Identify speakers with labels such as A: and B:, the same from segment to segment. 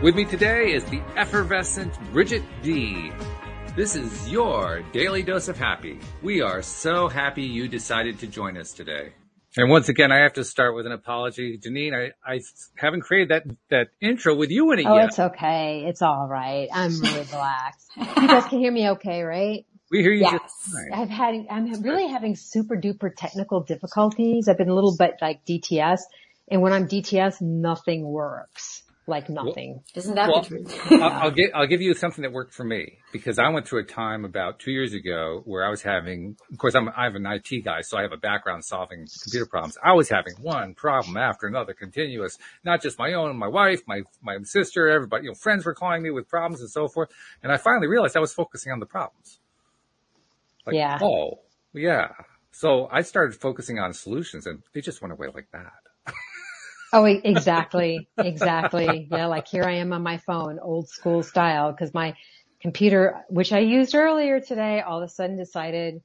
A: With me today is the effervescent Bridget D. This is your daily dose of happy. We are so happy you decided to join us today. And once again, I have to start with an apology. Jeanine, I, I haven't created that, that intro with you in it
B: oh,
A: yet.
B: it's okay. It's all right. I'm really relaxed. You guys can hear me okay, right?
A: We hear you
B: Yes.
A: just fine.
B: I've had, I'm really having super duper technical difficulties. I've been a little bit like DTS and when I'm DTS, nothing works. Like nothing.
C: Isn't that
A: Well,
C: the truth?
A: I'll, I'll give I'll give you something that worked for me because I went through a time about two years ago where I was having. Of course, I'm I'm an IT guy, so I have a background solving computer problems. I was having one problem after another, continuous, not just my own, my wife, my my sister, everybody, you know, friends were calling me with problems and so forth. And I finally realized I was focusing on the problems. Like,
B: Yeah.
A: Oh, yeah. So I started focusing on solutions, and they just went away like that.
B: Oh, exactly. Exactly. Yeah. Like here I am on my phone, old school style, because my computer, which I used earlier today, all of a sudden decided,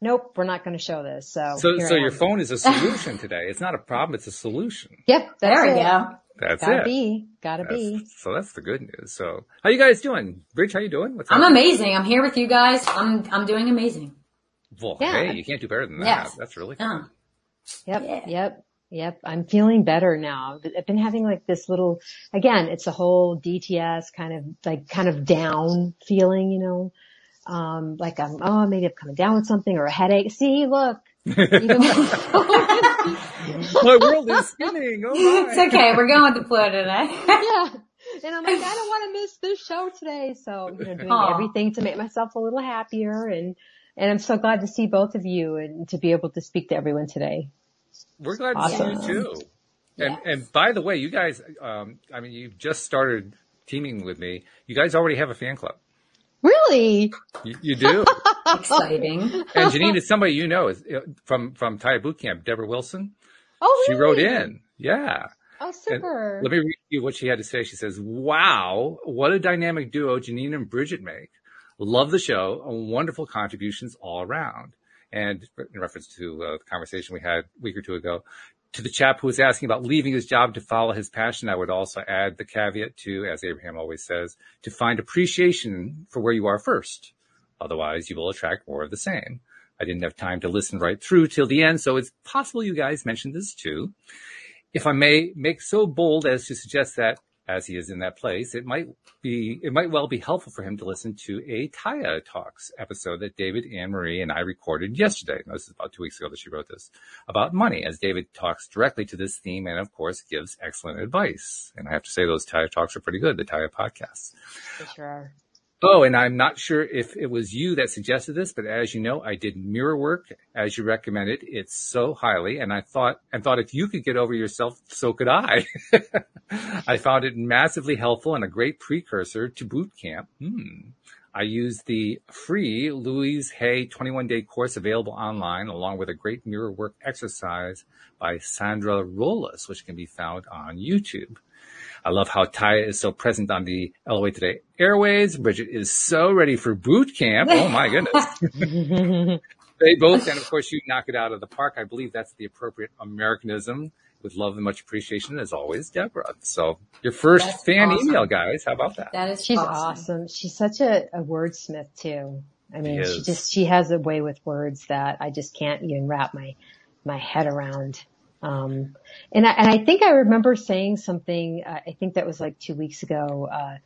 B: nope, we're not going to show this. So,
A: So so your phone is a solution today. It's not a problem; it's a solution.
B: Yep. That's
C: There we
B: it.
C: go.
A: That's
B: Gotta
A: it.
B: be. Gotta
A: That's-
B: be.
A: So that's the good news. So how you guys doing? Bridge, how you doing? What's
C: I'm
A: up?
C: amazing. I'm here with you guys. I'm I'm doing amazing.
A: Well,
B: Yeah.
A: hey, you can't do better than that.
C: Yes.
A: That's really good.
C: Uh,
B: Yep,
C: Yeah.
B: yep, yep. I'm feeling better now. I've been having like this little, again, it's a whole DTS kind of like kind of down feeling, you know, um, like I'm, oh, maybe I'm coming down with something or a headache. See, look. Even
A: My world is spinning. Oh
C: it's okay. We're going with the flow today.
B: yeah. And I'm like, I don't want to miss this show today. So, you know, doing
C: Aw.
B: everything to make myself a little happier and, and I'm so glad to see both of you and to be able to speak to everyone today.
A: We're glad
B: Awesome.
A: to see you too. And and by the way, you guys, um, I mean, you've just started teaming with me. You guys already have a fan club.
B: Really?
A: You, you do.
C: Exciting.
A: and Jeanine is somebody you know is uh, from from Taya Boot Camp. Deborah Wilson.
B: Oh, really?
A: She wrote in. Yeah.
B: Oh,
A: And
B: super.
A: Let me read you what she had to say. She says, wow, what a dynamic duo Jeanine and Bridget make. Love the show wonderful contributions all around. And in reference to uh, the conversation we had a week or two ago, to the chap who was asking about leaving his job to follow his passion, I would also add the caveat to, as Abraham always says, to find appreciation for where you are first. Otherwise, you will attract more of the same. I didn't have time to listen right through till the end, so it's possible you guys mentioned this too if I may make so bold as to suggest that as he is in that place, it might be, it might well be helpful for him to listen to a Taya Talks episode that David, Anne Marie, and I recorded yesterday. Now, this is about two weeks ago that she wrote this about money as David talks directly to this theme and of course gives excellent advice. And I have to say those Taya Talks are pretty good, the Taya podcasts.
B: For sure.
A: Oh, and I'm not sure if it was you that suggested this, but as you know, I did mirror work as you recommended. It's so highly, and I thought and thought if you could get over yourself, so could I. I found it massively helpful and a great precursor to boot camp. Hmm. I used the free Louise Hay 21 day course available online along with a great mirror work exercise by Sandra Rollis, which can be found on YouTube. I love how Ty is so present on the LOA Today airways. Bridget is so ready for boot camp. Oh my goodness. they both, and of course you knock it out of the park. I believe that's the appropriate Americanism with love and much appreciation as always, Deborah. So your first
C: That's
A: fan
C: awesome.
A: email, guys. How about that?
C: That is
B: She's
C: awesome.
B: awesome. She's such a, a wordsmith too. I mean,
A: She
B: she just, she has a way with words that I just can't even wrap my, my head around. Um, and I, and I think I remember saying something, uh, I think that was like two weeks ago, uh,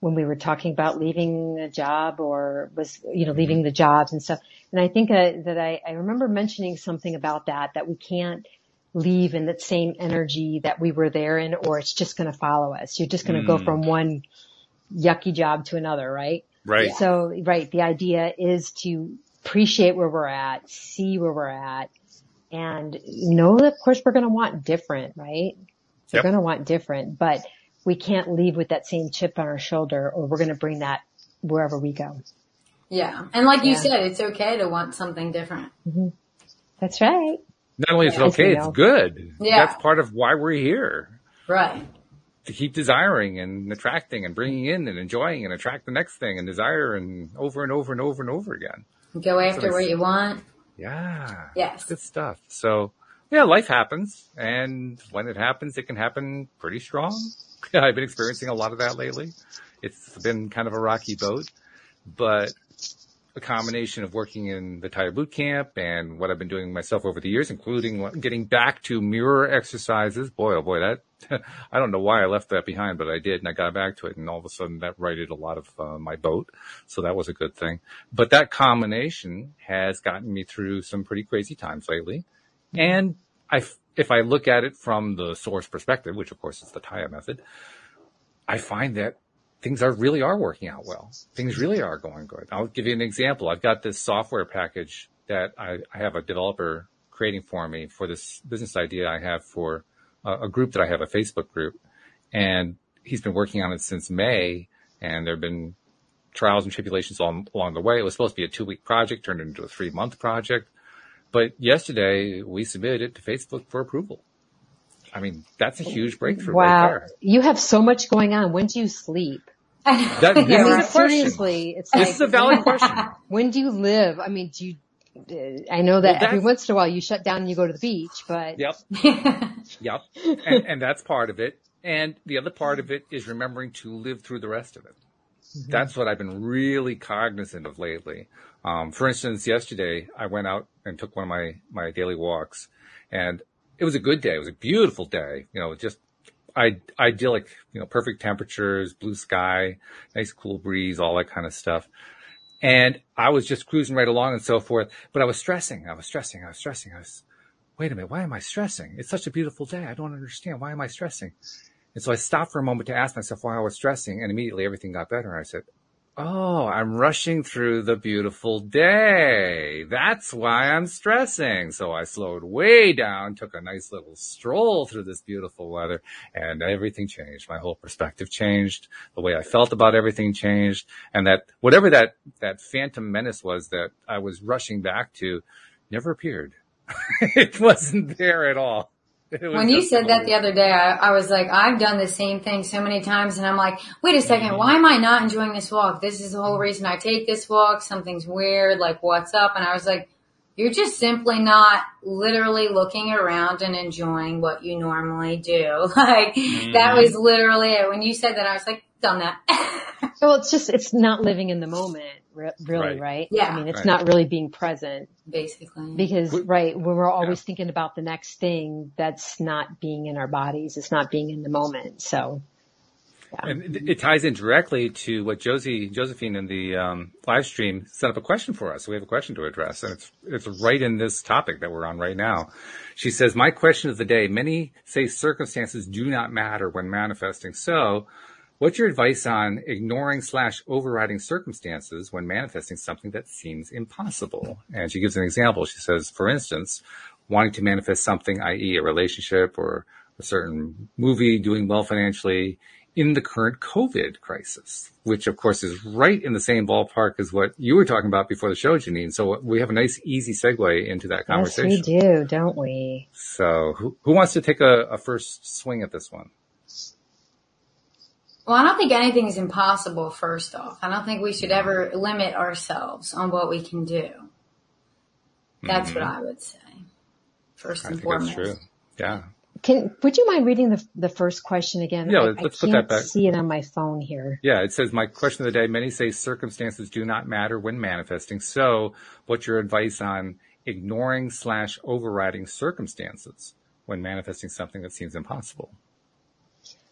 B: when we were talking about leaving a job or was, you know, leaving the jobs and stuff. And I think uh, that I, I remember mentioning something about that, that we can't leave in that same energy that we were there in, or it's just going to follow us. You're just going to go
A: Mm.
B: from one yucky job to another, right?
A: Right.
B: So, right, the idea is to appreciate where we're at, see where we're at, and know that of course we're going to want different, right? We're
A: Yep.
B: going to want different, but we can't leave with that same chip on our shoulder or we're going to bring that wherever we go.
C: Yeah. And like you
B: Yeah.
C: said, it's okay to want something different. Mm-hmm.
B: That's right.
A: Not only is it okay, it's good.
C: Yeah.
A: That's part of why we're here.
C: Right.
A: To keep desiring and attracting and bringing in and enjoying and attract the next thing and desire and over and over and over and over again.
C: Go after
A: it's-
C: what you want.
A: Yeah.
C: Yes.
A: Good stuff. So yeah, life happens. And when it happens, it can happen pretty strong. I've been experiencing a lot of that lately. It's been kind of a rocky boat, but a combination of working in the Taya boot camp and what I've been doing myself over the years, including getting back to mirror exercises. Boy, oh boy, that, I don't know why I left that behind, but I did and I got back to it and all of a sudden that righted a lot of uh, my boat. So that was a good thing. But that combination has gotten me through some pretty crazy times lately. And I, if I look at it from the source perspective, which of course is the Taya method, I find that things are really are working out well. Things really are going good. I'll give you an example. I've got this software package that I, I have a developer creating for me for this business idea I have for a, a group that I have, a Facebook group. And he's been working on it since May and there have been trials and tribulations along, along the way. It was supposed to be a two week project, turned into a three month project. But yesterday we submitted it to Facebook for approval. I mean, that's a huge breakthrough
B: wow.
A: right there.
B: You have so much going on. When do you sleep?
A: That, this
C: Yeah,
A: is a
C: right.
A: question.
B: seriously, it's
A: This
B: like,
A: is a valid question.
B: when do you live? I mean, do you, uh, I know that
A: Well,
B: every once in a while you shut down and you go to the beach, but
A: Yep. Yep. And, and that's part of it. And the other part of it is remembering to live through the rest of it. That's what I've been really cognizant of lately. Um, for instance, yesterday I went out and took one of my, my daily walks and it was a good day. It was a beautiful day, you know, just I, idyllic, you know, perfect temperatures, blue sky, nice cool breeze, all that kind of stuff. And I was just cruising right along and so forth, but I was stressing. I was stressing. I was stressing. I was, wait a minute. Why am I stressing? It's such a beautiful day. I don't understand. Why am I stressing? And so I stopped for a moment to ask myself why I was stressing and immediately everything got better. And I said, Oh, I'm rushing through the beautiful day. That's why I'm stressing. So I slowed way down, took a nice little stroll through this beautiful weather and everything changed. My whole perspective changed. The way I felt about everything changed. And that whatever that, that phantom menace was that I was rushing back to never appeared. it wasn't there at all. It was
C: When you said that the other day, I, I was like, I've done the same thing so many times and I'm like, wait a second, mm-hmm. why am I not enjoying this walk? This is the whole reason I take this walk. Something's weird, like what's up? And I was like, you're just simply not literally looking around and enjoying what you normally do. Like that mm-hmm. was literally it. When you said that, I was like, done that.
B: well, it's just, it's not living in the moment, re- really,
A: Right.
B: right?
C: Yeah.
B: I mean, it's
A: Right.
B: not really being present
C: Basically.
B: because,
A: We-
B: right, when we're always thinking about the next thing, that's not being in our bodies. It's not being in the moment. So,
A: And it- it ties in directly to what Josie, Josephine in the um, live stream set up a question for us. So we have a question to address and it's, it's right in this topic that we're on right now. She says, my question of the day, many say circumstances do not matter when manifesting. So what's your advice on ignoring slash overriding circumstances when manifesting something that seems impossible? And she gives an example. She says, for instance, wanting to manifest something, i.e. a relationship or a certain movie doing well financially in the current COVID crisis, which of course is right in the same ballpark as what you were talking about before the show, Jeanine. So we have a nice, easy segue into that conversation.
B: yes, we do, don't we?
A: So who, who wants to take a, a first swing at this one?
C: Well, I don't think anything is impossible, first off. I don't think we should ever limit ourselves on what we can do. That's what I would say. First
A: Mm-hmm. I
C: and
A: think
C: foremost.
A: that's true. Yeah.
B: Can, would you mind reading the, the first question again?
A: Yeah,
B: I,
A: let's
B: I
A: put
B: can't
A: that back.
B: see it on my phone here.
A: Yeah, it says my question of the day, many say circumstances do not matter when manifesting. So what's your advice on ignoring slash overriding circumstances when manifesting something that seems impossible?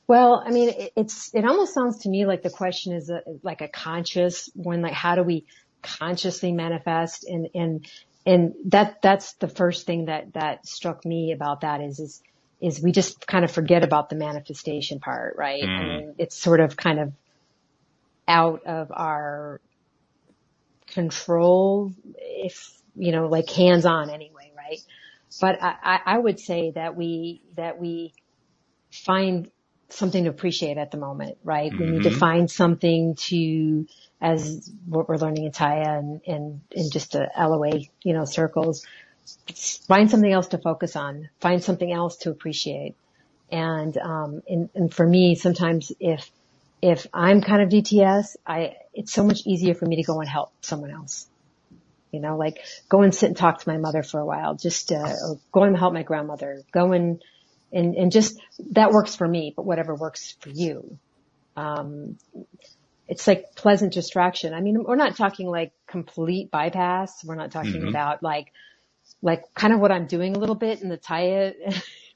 B: Well, I mean, it, it's, it almost sounds to me like the question is a, like a conscious one, like, how do we consciously manifest? And, and, and that, that's the first thing that, that struck me about that is, is, is we just kind of forget about the manifestation part, right? I mm-hmm. mean, it's sort of kind of out of our control if, you know, like hands on anyway, right? But I, I, I would say that we, that we find something to appreciate at the moment, right? We need to find something to, as what we're learning in Taya and, and, and just the LOA, you know, circles, find something else to focus on, find something else to appreciate. And, um, and, and for me, sometimes if, if I'm kind of DTS, I, it's so much easier for me to go and help someone else. You know, like go and sit and talk to my mother for a while, just, uh, or go and help my grandmother, go and, and, and just, that works for me, but whatever works for you. Um, it's like pleasant distraction. I mean, we're not talking like complete bypass. We're not talking
A: Mhm.
B: about like, like kind of what I'm doing a little bit in the Taya,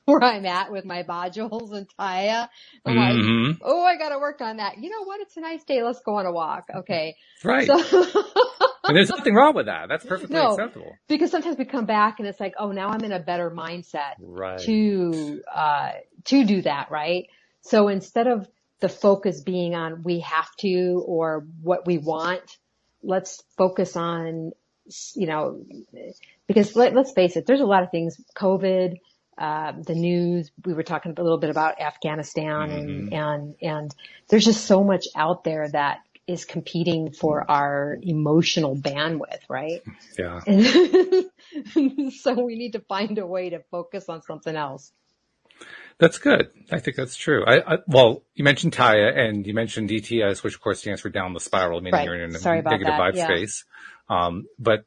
B: where I'm at with my modules and Taya. I'm like,
A: Mhm.
B: oh, I gotta work on that. You know what? It's a nice day. Let's go on a walk. Okay.
A: Right.
B: So,
A: and there's nothing wrong with that. That's perfectly
B: No.
A: acceptable.
B: because sometimes we come back and it's like, oh, now I'm in a better mindset
A: Right.
B: to, uh, to do that, right? So instead of the focus being on we have to or what we want, let's focus on, you know, because let, let's face it, there's a lot of things, COVID, uh, the news, we were talking a little bit about Afghanistan and, and, and there's just so much out there that is competing for our emotional bandwidth, right?
A: Yeah.
B: so we need to find a way to focus on something else.
A: That's good. I think that's true. I, I well, you mentioned Taya and you mentioned DTS, which of course stands for down the spiral, meaning
B: Right.
A: you're in a
B: Sorry
A: negative vibe
B: Yeah.
A: space. Um, but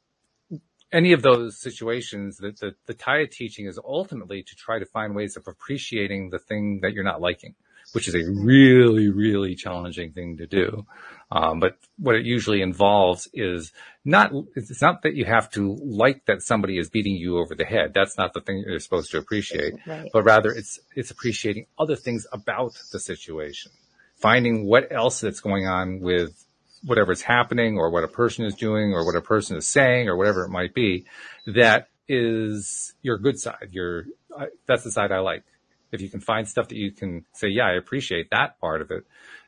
A: any of those situations that the, the Taya teaching is ultimately to try to find ways of appreciating the thing that you're not liking, which is a really, really challenging thing to do. Um, but what it usually involves is not, it's not that you have to like that somebody is beating you over the head. That's not the thing you're supposed to appreciate
B: Right.
A: but rather it's it's appreciating other things about the situation, finding what else that's going on with whatever's happening or what a person is doing or what a person is saying or whatever it might be that is your good side. Your I, that's the side I like. If you can find stuff that you can say, yeah, I appreciate that part of it,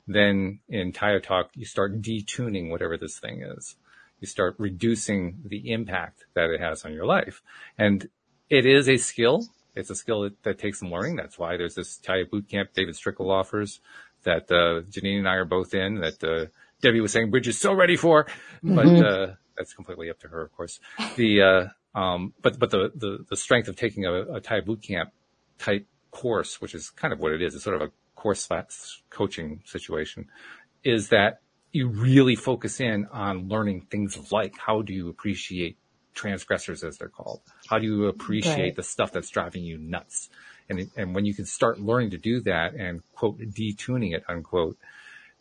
A: then in Taya Talk you start detuning whatever this thing is. You start reducing the impact that it has on your life. And it is a skill. It's a skill that, that takes some learning. That's why there's this Taya boot camp David Strickel offers that, uh, Jeanine and I are both in that, uh, Debbie was saying Bridge is so ready for, but, uh, that's completely up to her, of course. The, uh, um, but, but the, the, the strength of taking a, a Taya boot camp type course, which is kind of what it is. It's sort of a course coaching situation is that you really focus in on learning things like how do you appreciate transgressors as they're called? How do you appreciate
B: Right.
A: the stuff that's driving you nuts? And, and when you can start learning to do that and quote, detuning it, unquote,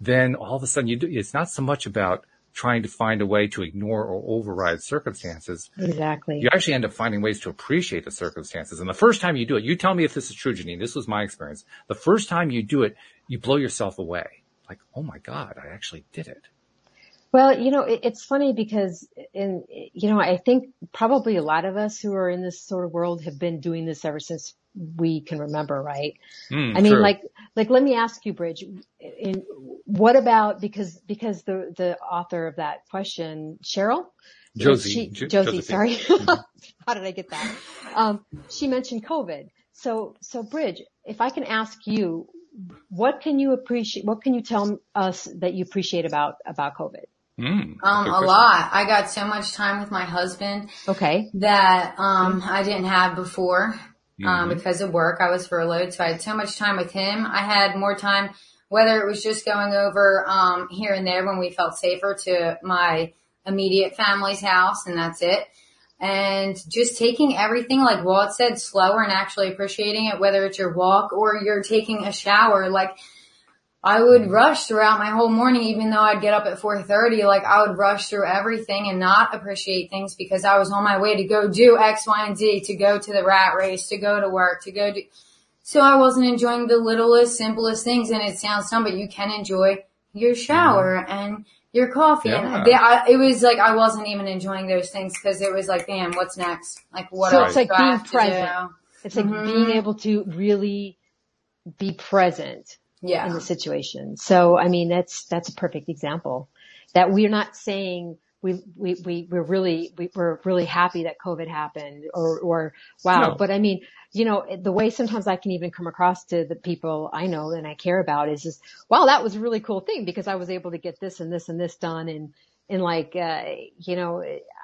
A: then all of a sudden you do, it's not so much about trying to find a way to ignore or override circumstances.
B: Exactly.
A: You actually end up finding ways to appreciate the circumstances. And the first time you do it, you tell me if this is true, Jeanine. This was my experience. The first time you do it, you blow yourself away. Like, oh my God, I actually did it.
B: Well, you know, it, it's funny because in, you know, I think probably a lot of us who are in this sort of world have been doing this ever since we can remember, right?
A: Mm,
B: I mean,
A: true.
B: like, like, let me ask you, Bridge, in, what about, because, because the, the author of that question, Cheryl?
A: Josie.
B: She,
A: Jo-
B: Josie,
A: Josephine.
B: sorry. How did I get that? Um, she mentioned COVID. So, so Bridge, if I can ask you, what can you appreciate, what can you tell us that you appreciate about, about COVID?
A: Mm,
C: Um, a lot. I got so much time with my husband
B: Okay.
C: that um I didn't have before um
A: Mhm.
C: because of work. I was furloughed, so I had so much time with him. I had more time, whether it was just going over um here and there when we felt safer to my immediate family's house, and that's it. And just taking everything, like Walt said, slower and actually appreciating it, whether it's your walk or you're taking a shower. Like I would rush throughout my whole morning, even though I'd get up at 4.30, like I would rush through everything and not appreciate things because I was on my way to go do X, Y, and Z, to go to the rat race, to go to work, to go do, so I wasn't enjoying the littlest, simplest things and it sounds dumb, but you can enjoy your shower and your coffee.
A: Yeah.
C: And they, I, it was like I wasn't even enjoying those things because it was like, damn, what's next? Like what
B: So
C: else
B: it's like being
C: to
B: present.
C: do?
B: It's like
C: Mhm.
B: being able to really be present
C: Yeah.
B: in the situation. So, I mean, that's, that's a perfect example that we're not saying we, we, we, we're really, we, we're really happy that COVID happened or, or wow.
A: No.
B: But I mean, you know, the way sometimes I can even come across to the people I know and I care about is just, wow, that was a really cool thing because I was able to get this and this and this done and, and like, uh, you know,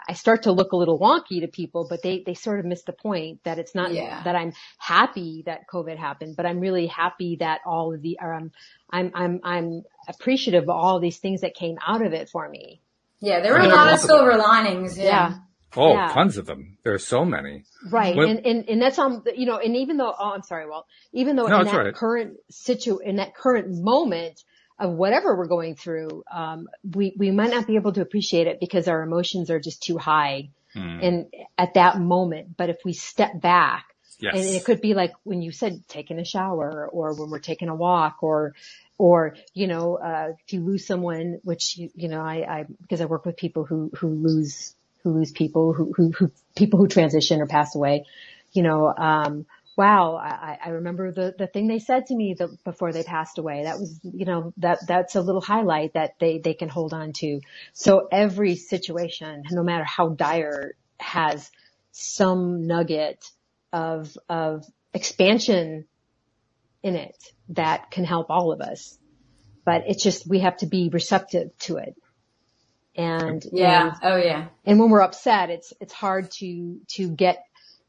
B: I start to look a little wonky to people, but they, they sort of miss the point that it's not
C: Yeah.
B: that I'm happy that COVID happened, but I'm really happy that all of the, or I'm, I'm, I'm, I'm appreciative of all these things that came out of it for me.
C: Yeah, there were a lot of
A: lots of them.
C: silver linings.
B: Yeah.
C: Yeah.
A: Oh,
B: Yeah.
A: tons of them. There are so many.
B: Right.
A: When-
B: and, and, and that's um, on, you know, and even though, oh, I'm sorry, Walt, even though
A: No,
B: in that
A: all right.
B: current situ, in that current moment of whatever we're going through, um, we, we might not be able to appreciate it because our emotions are just too high
A: Hmm.
B: and at that moment. But if we step back
A: Yes.
B: and it could be like when you said taking a shower or when we're taking a walk or, or, you know, uh, if you lose someone, which, you, you know, I, I, because I work with people who, who lose, who lose people, who, who, who, people who transition or pass away, you know, um, wow, I, I remember the, the thing they said to me the, before they passed away. That was, you know, that, that's a little highlight that they, they can hold on to. So every situation, no matter how dire, has some nugget of, of expansion in it that can help all of us. But it's just, we have to be receptive to it. And,
C: Yeah.
B: and,
C: Oh yeah.
B: and when we're upset, it's, it's hard to, to get,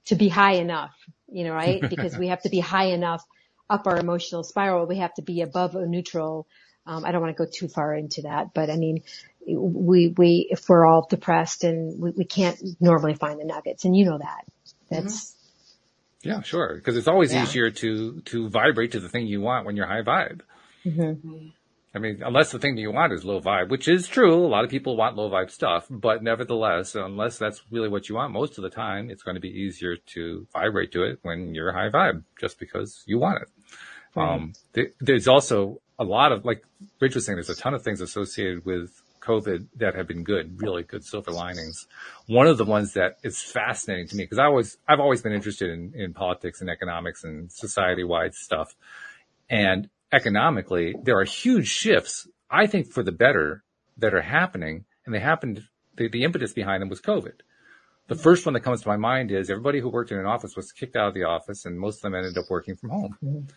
B: to be high enough, you know, right? Because we have to be high enough up our emotional spiral. We have to be above a neutral. Um, I don't want to go too far into that, but I mean, we, we, if we're all depressed and we, we can't normally find the nuggets and you know that. That's,
A: Yeah, sure. Because it's always
C: Yeah.
A: easier to to vibrate to the thing you want when you're high vibe.
B: mhm.
A: I mean, unless the thing that you want is low vibe, which is true. A lot of people want low vibe stuff, but nevertheless, unless that's really what you want most of the time, it's going to be easier to vibrate to it when you're high vibe just because you want it. Um, th- there's also a lot of, like Rich was saying, there's a ton of things associated with COVID that have been good, really good silver linings. One of the ones that is fascinating to me, because I always, I've always been interested in, in politics and economics and society wide stuff. And economically, there are huge shifts, I think for the better that are happening. And they happened, the, the impetus behind them was COVID. The first one that comes to my mind is everybody who worked in an office was kicked out of the office and most of them ended up working from home.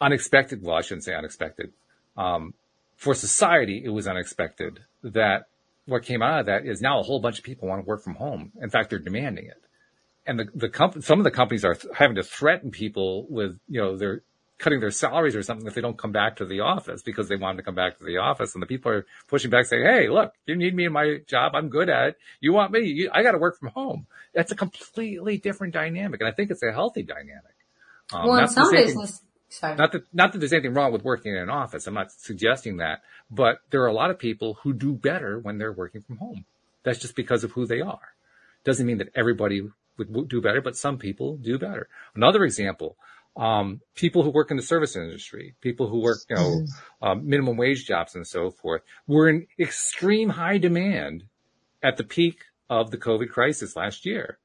A: Unexpected. Well, I shouldn't say unexpected. Um, for society, it was unexpected that what came out of that is now a whole bunch of people want to work from home. In fact, they're demanding it. And the, the comp- some of the companies are th- having to threaten people with, you know, they're cutting their salaries or something if they don't come back to the office because they want them to come back to the office. And the people are pushing back saying, Hey, look, you need me in my job. I'm good at it. You want me? You, I got to work from home. That's a completely different dynamic. And I think it's a healthy dynamic. Um,
C: Well, in
A: not
C: some business, sorry.
A: not that, not that there's anything wrong with working in an office. I'm not suggesting that, but there are a lot of people who do better when they're working from home. That's just because of who they are. Doesn't mean that everybody would do better, but some people do better. Another example, um, people who work in the service industry, people who work, you know, um, minimum wage jobs and so forth were in extreme high demand at the peak of the COVID crisis last year.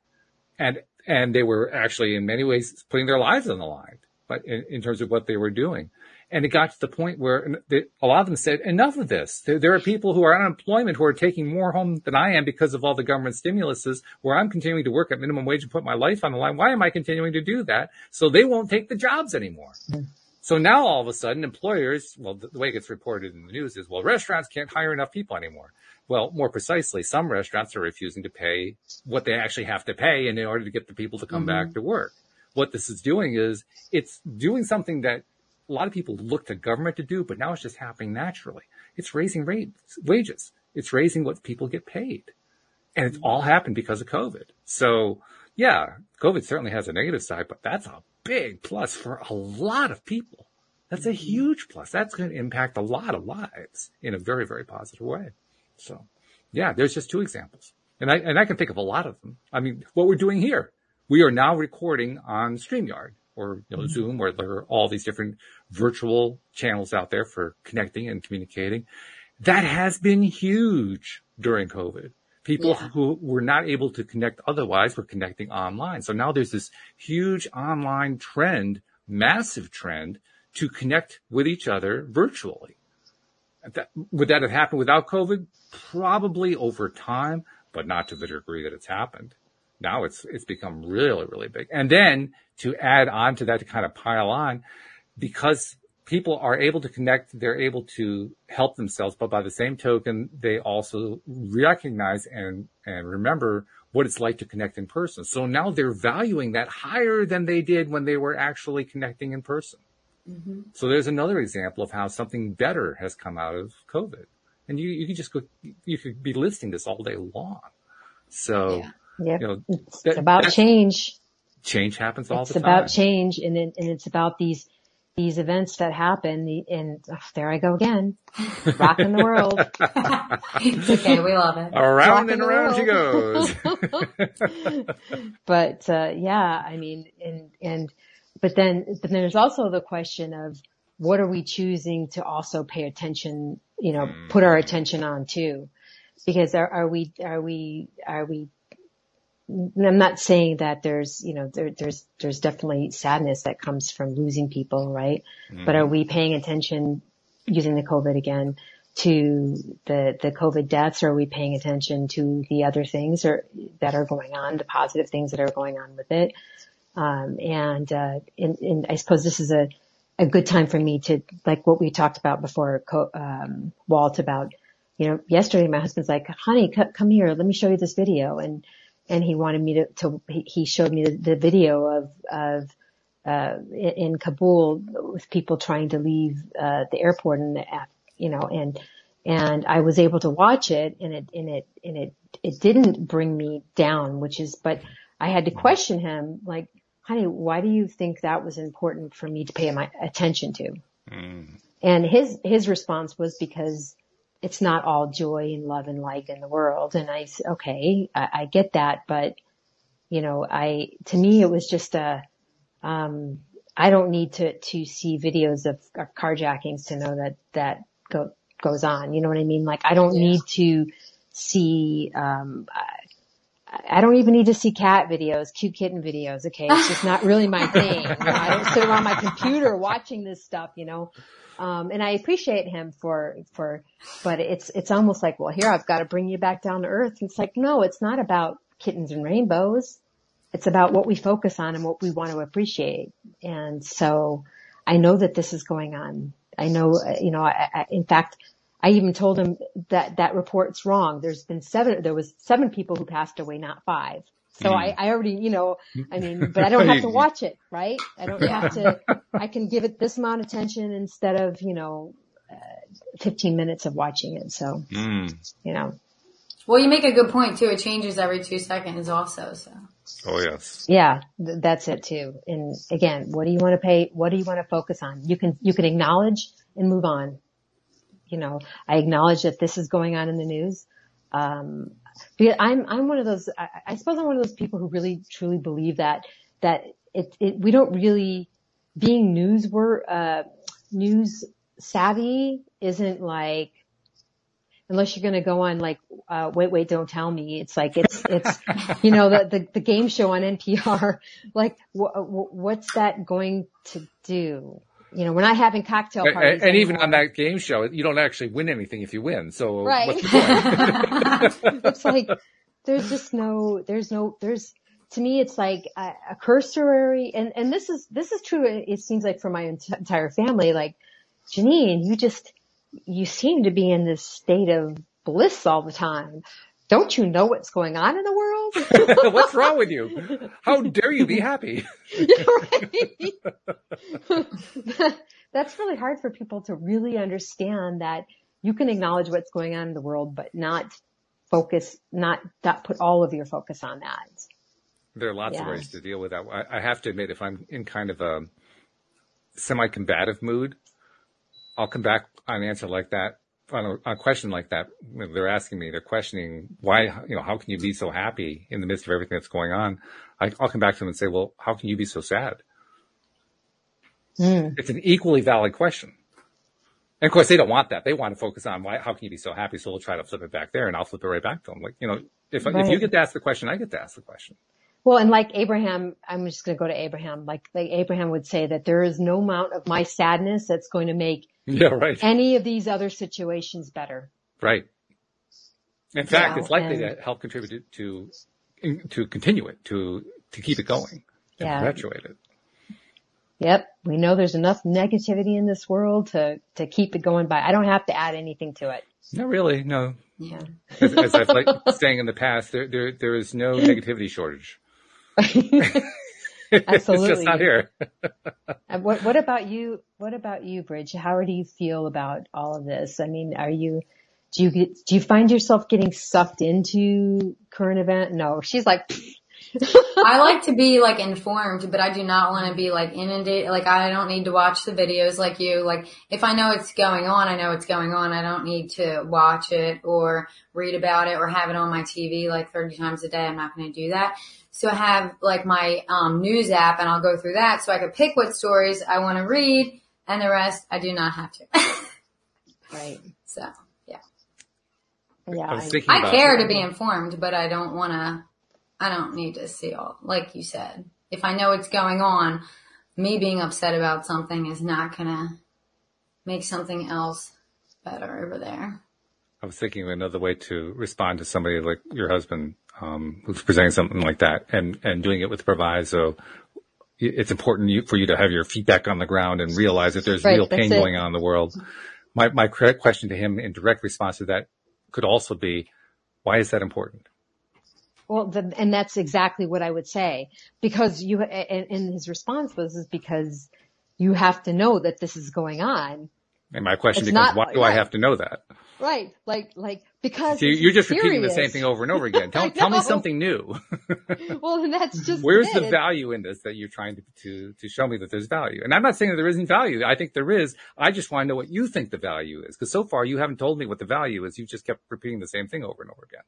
A: And, and they were actually in many ways putting their lives on the line, but in, in terms of what they were doing. And it got to the point where a lot of them said, enough of this. There, there, are people who are unemployment who are taking more home than I am because of all the government stimuluses where I'm continuing to work at minimum wage and put my life on the line. Why am I continuing to do that? So they won't take the jobs anymore. Mm-hmm. So now all of a sudden employers, well, the, the way it gets reported in the news is, well, restaurants can't hire enough people anymore. Well, more precisely, some restaurants are refusing to pay what they actually have to pay in order to get the people to come mm-hmm. back to work. What this is doing is it's doing something that a lot of people look to government to do, but now it's just happening naturally. It's raising rates, wages. It's raising what people get paid. And it's all happened because of COVID. So yeah, COVID certainly has a negative side, but that's a big plus for a lot of people. That's a mm-hmm. huge plus. That's going to impact a lot of lives in a very, very positive way. So yeah, there's just two examples. And I, and I can think of a lot of them. I mean, what we're doing here, we are now recording on StreamYard or you know, mm-hmm. Zoom, where there are all these different virtual channels out there for connecting and communicating. That has been huge during COVID. People yeah. who were not able to connect otherwise were connecting online. So now there's this huge online trend, massive trend to connect with each other virtually. That, would that have happened without COVID? Probably over time, but not to the degree that it's happened now it's it's become really really big and then to add on to that to kind of pile on because people are able to connect they're able to help themselves but by the same token they also recognize and and remember what it's like to connect in person so now they're valuing that higher than they did when they were actually connecting in person mm-hmm. so there's another example of how something better has come out of covid and you, you can just go, you could be listing this all day long. So,
C: Yeah.
B: Yep.
A: you know,
B: It's
A: that-
B: about change.
A: change happens all
B: It's
A: the time.
B: It's about change and it, and it's about these, these events that happen the- and oh, there I go again, rocking the world.
C: It's okay. We love it.
A: Around
B: Rocking
A: and around she goes.
B: but, uh, yeah, I mean, and, and, but then, but there's also the question of what are we choosing to also pay attention, you know, put our attention on too? Because are, are we, are we, are we I'm not saying that there's, you know, there, there's, there's definitely sadness that comes from losing people, right? But are we paying attention using the COVID again to the, the COVID deaths? Or are we paying attention to the other things or that are going on, the positive things that are going on with it? Um, and, uh, and, and I suppose this is a, a good time for me to, like what we talked about before, um, Walt about, you know, yesterday my husband's like, honey, c- come here, let me show you this video. And, and he wanted me to, to he he showed me the, the video of, of, uh, in, Kabul with people trying to leave, uh, the airport and the, you know, and, and I was able to watch it and it, and it, and it, it didn't bring me down, which is, but I had to question him, like, honey, why do you think that was important for me to pay my attention to? And his, his response was because it's not all joy and love and light in the world. And I okay, I, I get that, but you know, I, to me, it was just a, um, I don't need to, to see videos of, of carjackings to know that, that go, goes on. You know what I mean? Like I don't
C: Yeah.
B: need to see, um, I, don't even need to see cat videos, cute kitten videos. Okay. It's just not really my thing. I don't sit around my computer watching this stuff, you know. Um, and I appreciate him for, for, but it's, it's almost like, well, here I've got to bring you back down to earth. And It's like, no, it's not about kittens and rainbows. It's about what we focus on and what we want to appreciate. And so I know that this is going on. I know, uh, you know, I, I, in fact, I even told him that that report's wrong. There's been seven, there was seven people who passed away, not five. So I, I already, you know, I mean, but I don't have to watch it, right? I don't have to, I can give it this amount of attention instead of, you know, uh, 15 minutes of watching it. So,
A: Mm.
B: you know,
C: Well, you make a good point too. It changes every two seconds also. So
A: Oh yes.
B: yeah, th- that's it too. And again, what do you want to pay? What do you want to focus on? You can, you can acknowledge and move on. You know, I acknowledge that this is going on in the news. Um, because I'm, I'm one of those, I, I suppose I'm one of those people who really truly believe that, that it, it, we don't really, being news, we're, uh, news savvy isn't like, unless you're going to go on like, uh, wait, wait, don't tell me. It's like, it's, it's, you know, the, the, the game show on NPR, like wh- wh- what's that going to do? You know, we're not having cocktail parties.
A: and even on that game show, you don't actually win anything if you win. So
B: Right.
A: what's the point?
B: it's like there's just no there's no there's to me it's like a, a cursory and and this is this is true it, it seems like for my ent- entire family like Jeanine you just you seem to be in this state of bliss all the time don't you know what's going on in the world
A: what's wrong with you? How dare you be happy?
B: That's really hard for people to really understand that you can acknowledge what's going on in the world, but not focus, not, not put all of your focus on that.
A: There are lots of ways to deal with that. I, I have to admit, if I'm in kind of a semi-combative mood, I'll come back on an answer like that, on a, a question like that. They're asking me, they're questioning why, you know, how can you be so happy in the midst of everything that's going on? I, I'll come back to them and say, well, how can you be so sad?
B: Hmm.
A: It's an equally valid question. And of course, they don't want that. They want to focus on why, how can you be so happy? So we'll try to flip it back there and I'll flip it right back to them. Like, you know, if, if you get to ask the question, I get to ask the question.
B: Well, and like Abraham, I'm just going to go to Abraham. Like, like Abraham would say that there is no amount of my sadness that's going to make
A: Yeah, right.
B: any of these other situations better.
A: Right. In fact,
B: Yeah,
A: it's likely
B: and-
A: to help contribute to, to continue it, to, to keep it going, to
B: Yeah.
A: perpetuate it.
B: Yep. We know there's enough negativity in this world to, to keep it going by. I don't have to add anything to it.
A: No, really, no.
C: yeah.
A: As, as I've like saying in the past, there, there, there is no negativity shortage. it's
B: Absolutely.
A: just not here.
B: And what, what about you? What about you, Bridge? How do you feel about all of this? I mean, are you, do you get, do you find yourself getting sucked into current event? No, she's like,
C: I like to be like informed, but I do not want to be like inundated. Like I don't need to watch the videos like you. Like if I know it's going on, I know it's going on. I don't need to watch it or read about it or have it on my TV like 30 times a day. I'm not going to do that. So I have like my um, news app and I'll go through that so I can pick what stories I want to read and the rest I do not have to.
B: right.
C: So yeah.
B: Yeah.
A: I
B: I-
A: thinking
C: I
A: about
C: care to be informed, but I don't want to, I don't need to see all, like you said. If I know it's going on, me being upset about something is not gonna make something else better over there.
A: I was thinking of another way to respond to somebody like your husband, um, who's presenting something like that and, and doing it with proviso. It's important you, for you to have your feet back on the ground and realize that there's
B: Right,
A: real pain
B: it.
A: going on in the world. My, my question to him in direct response to that could also be, why is that important?
B: Well, the, and that's exactly what I would say because you, and, and his response was, is because you have to know that this is going on.
A: And my question
B: It's
A: becomes,
B: not-
A: why do I have to know that?
B: Right. Like, like, because
A: So you-
B: this
A: you're just repeating the same thing over and over again. Tell, tell me something new.
B: Well, and that's just
A: Where's
B: it.
A: the value in this that you're trying to, to, to show me that there's value? And I'm not saying that there isn't value. I think there is. I just want to know what you think the value is. Cause so far you haven't told me what the value is. You've just kept repeating the same thing over and over again.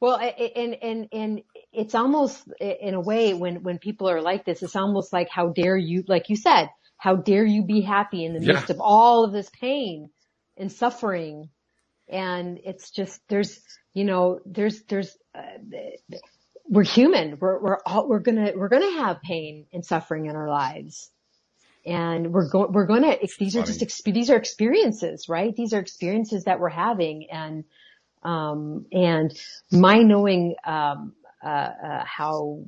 B: Well, and, and, and it's almost in a way when, when people are like this, it's almost like how dare you, like you said, how dare you be happy in the
A: Yeah.
B: midst of all of this pain and suffering. And it's just, there's, you know, there's, there's, uh, we're human. We're, we're all, we're gonna, we're gonna have pain and suffering in our lives. And we're going, we're gonna, these are just, these are experiences, right? These are experiences that we're having and, um, and my knowing, um, uh, uh, how,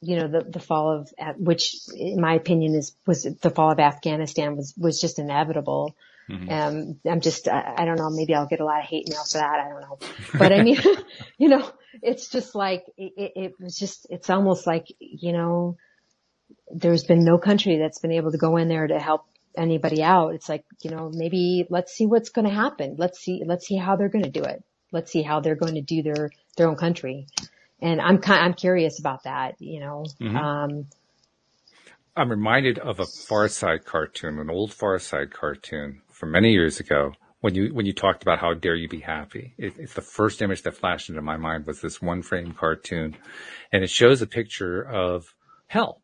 B: you know, the, the fall of, which in my opinion is, was the fall of Afghanistan was, was just inevitable. Um, I'm just, I, I don't know, maybe I'll get a lot of hate mail for that. I don't know. But I mean, you know, it's just like, it, it was just, it's almost like, you know, there's been no country that's been able to go in there to help anybody out. It's like, you know, maybe let's see what's going to happen. Let's see, let's see how they're going to do it. Let's see how they're going to do their, their own country. And I'm kind, I'm curious about that, you know, um,
A: I'm reminded of a Far Side cartoon, an old Far Side cartoon from many years ago. When you when you talked about how dare you be happy, it, it's the first image that flashed into my mind was this one frame cartoon, and it shows a picture of hell,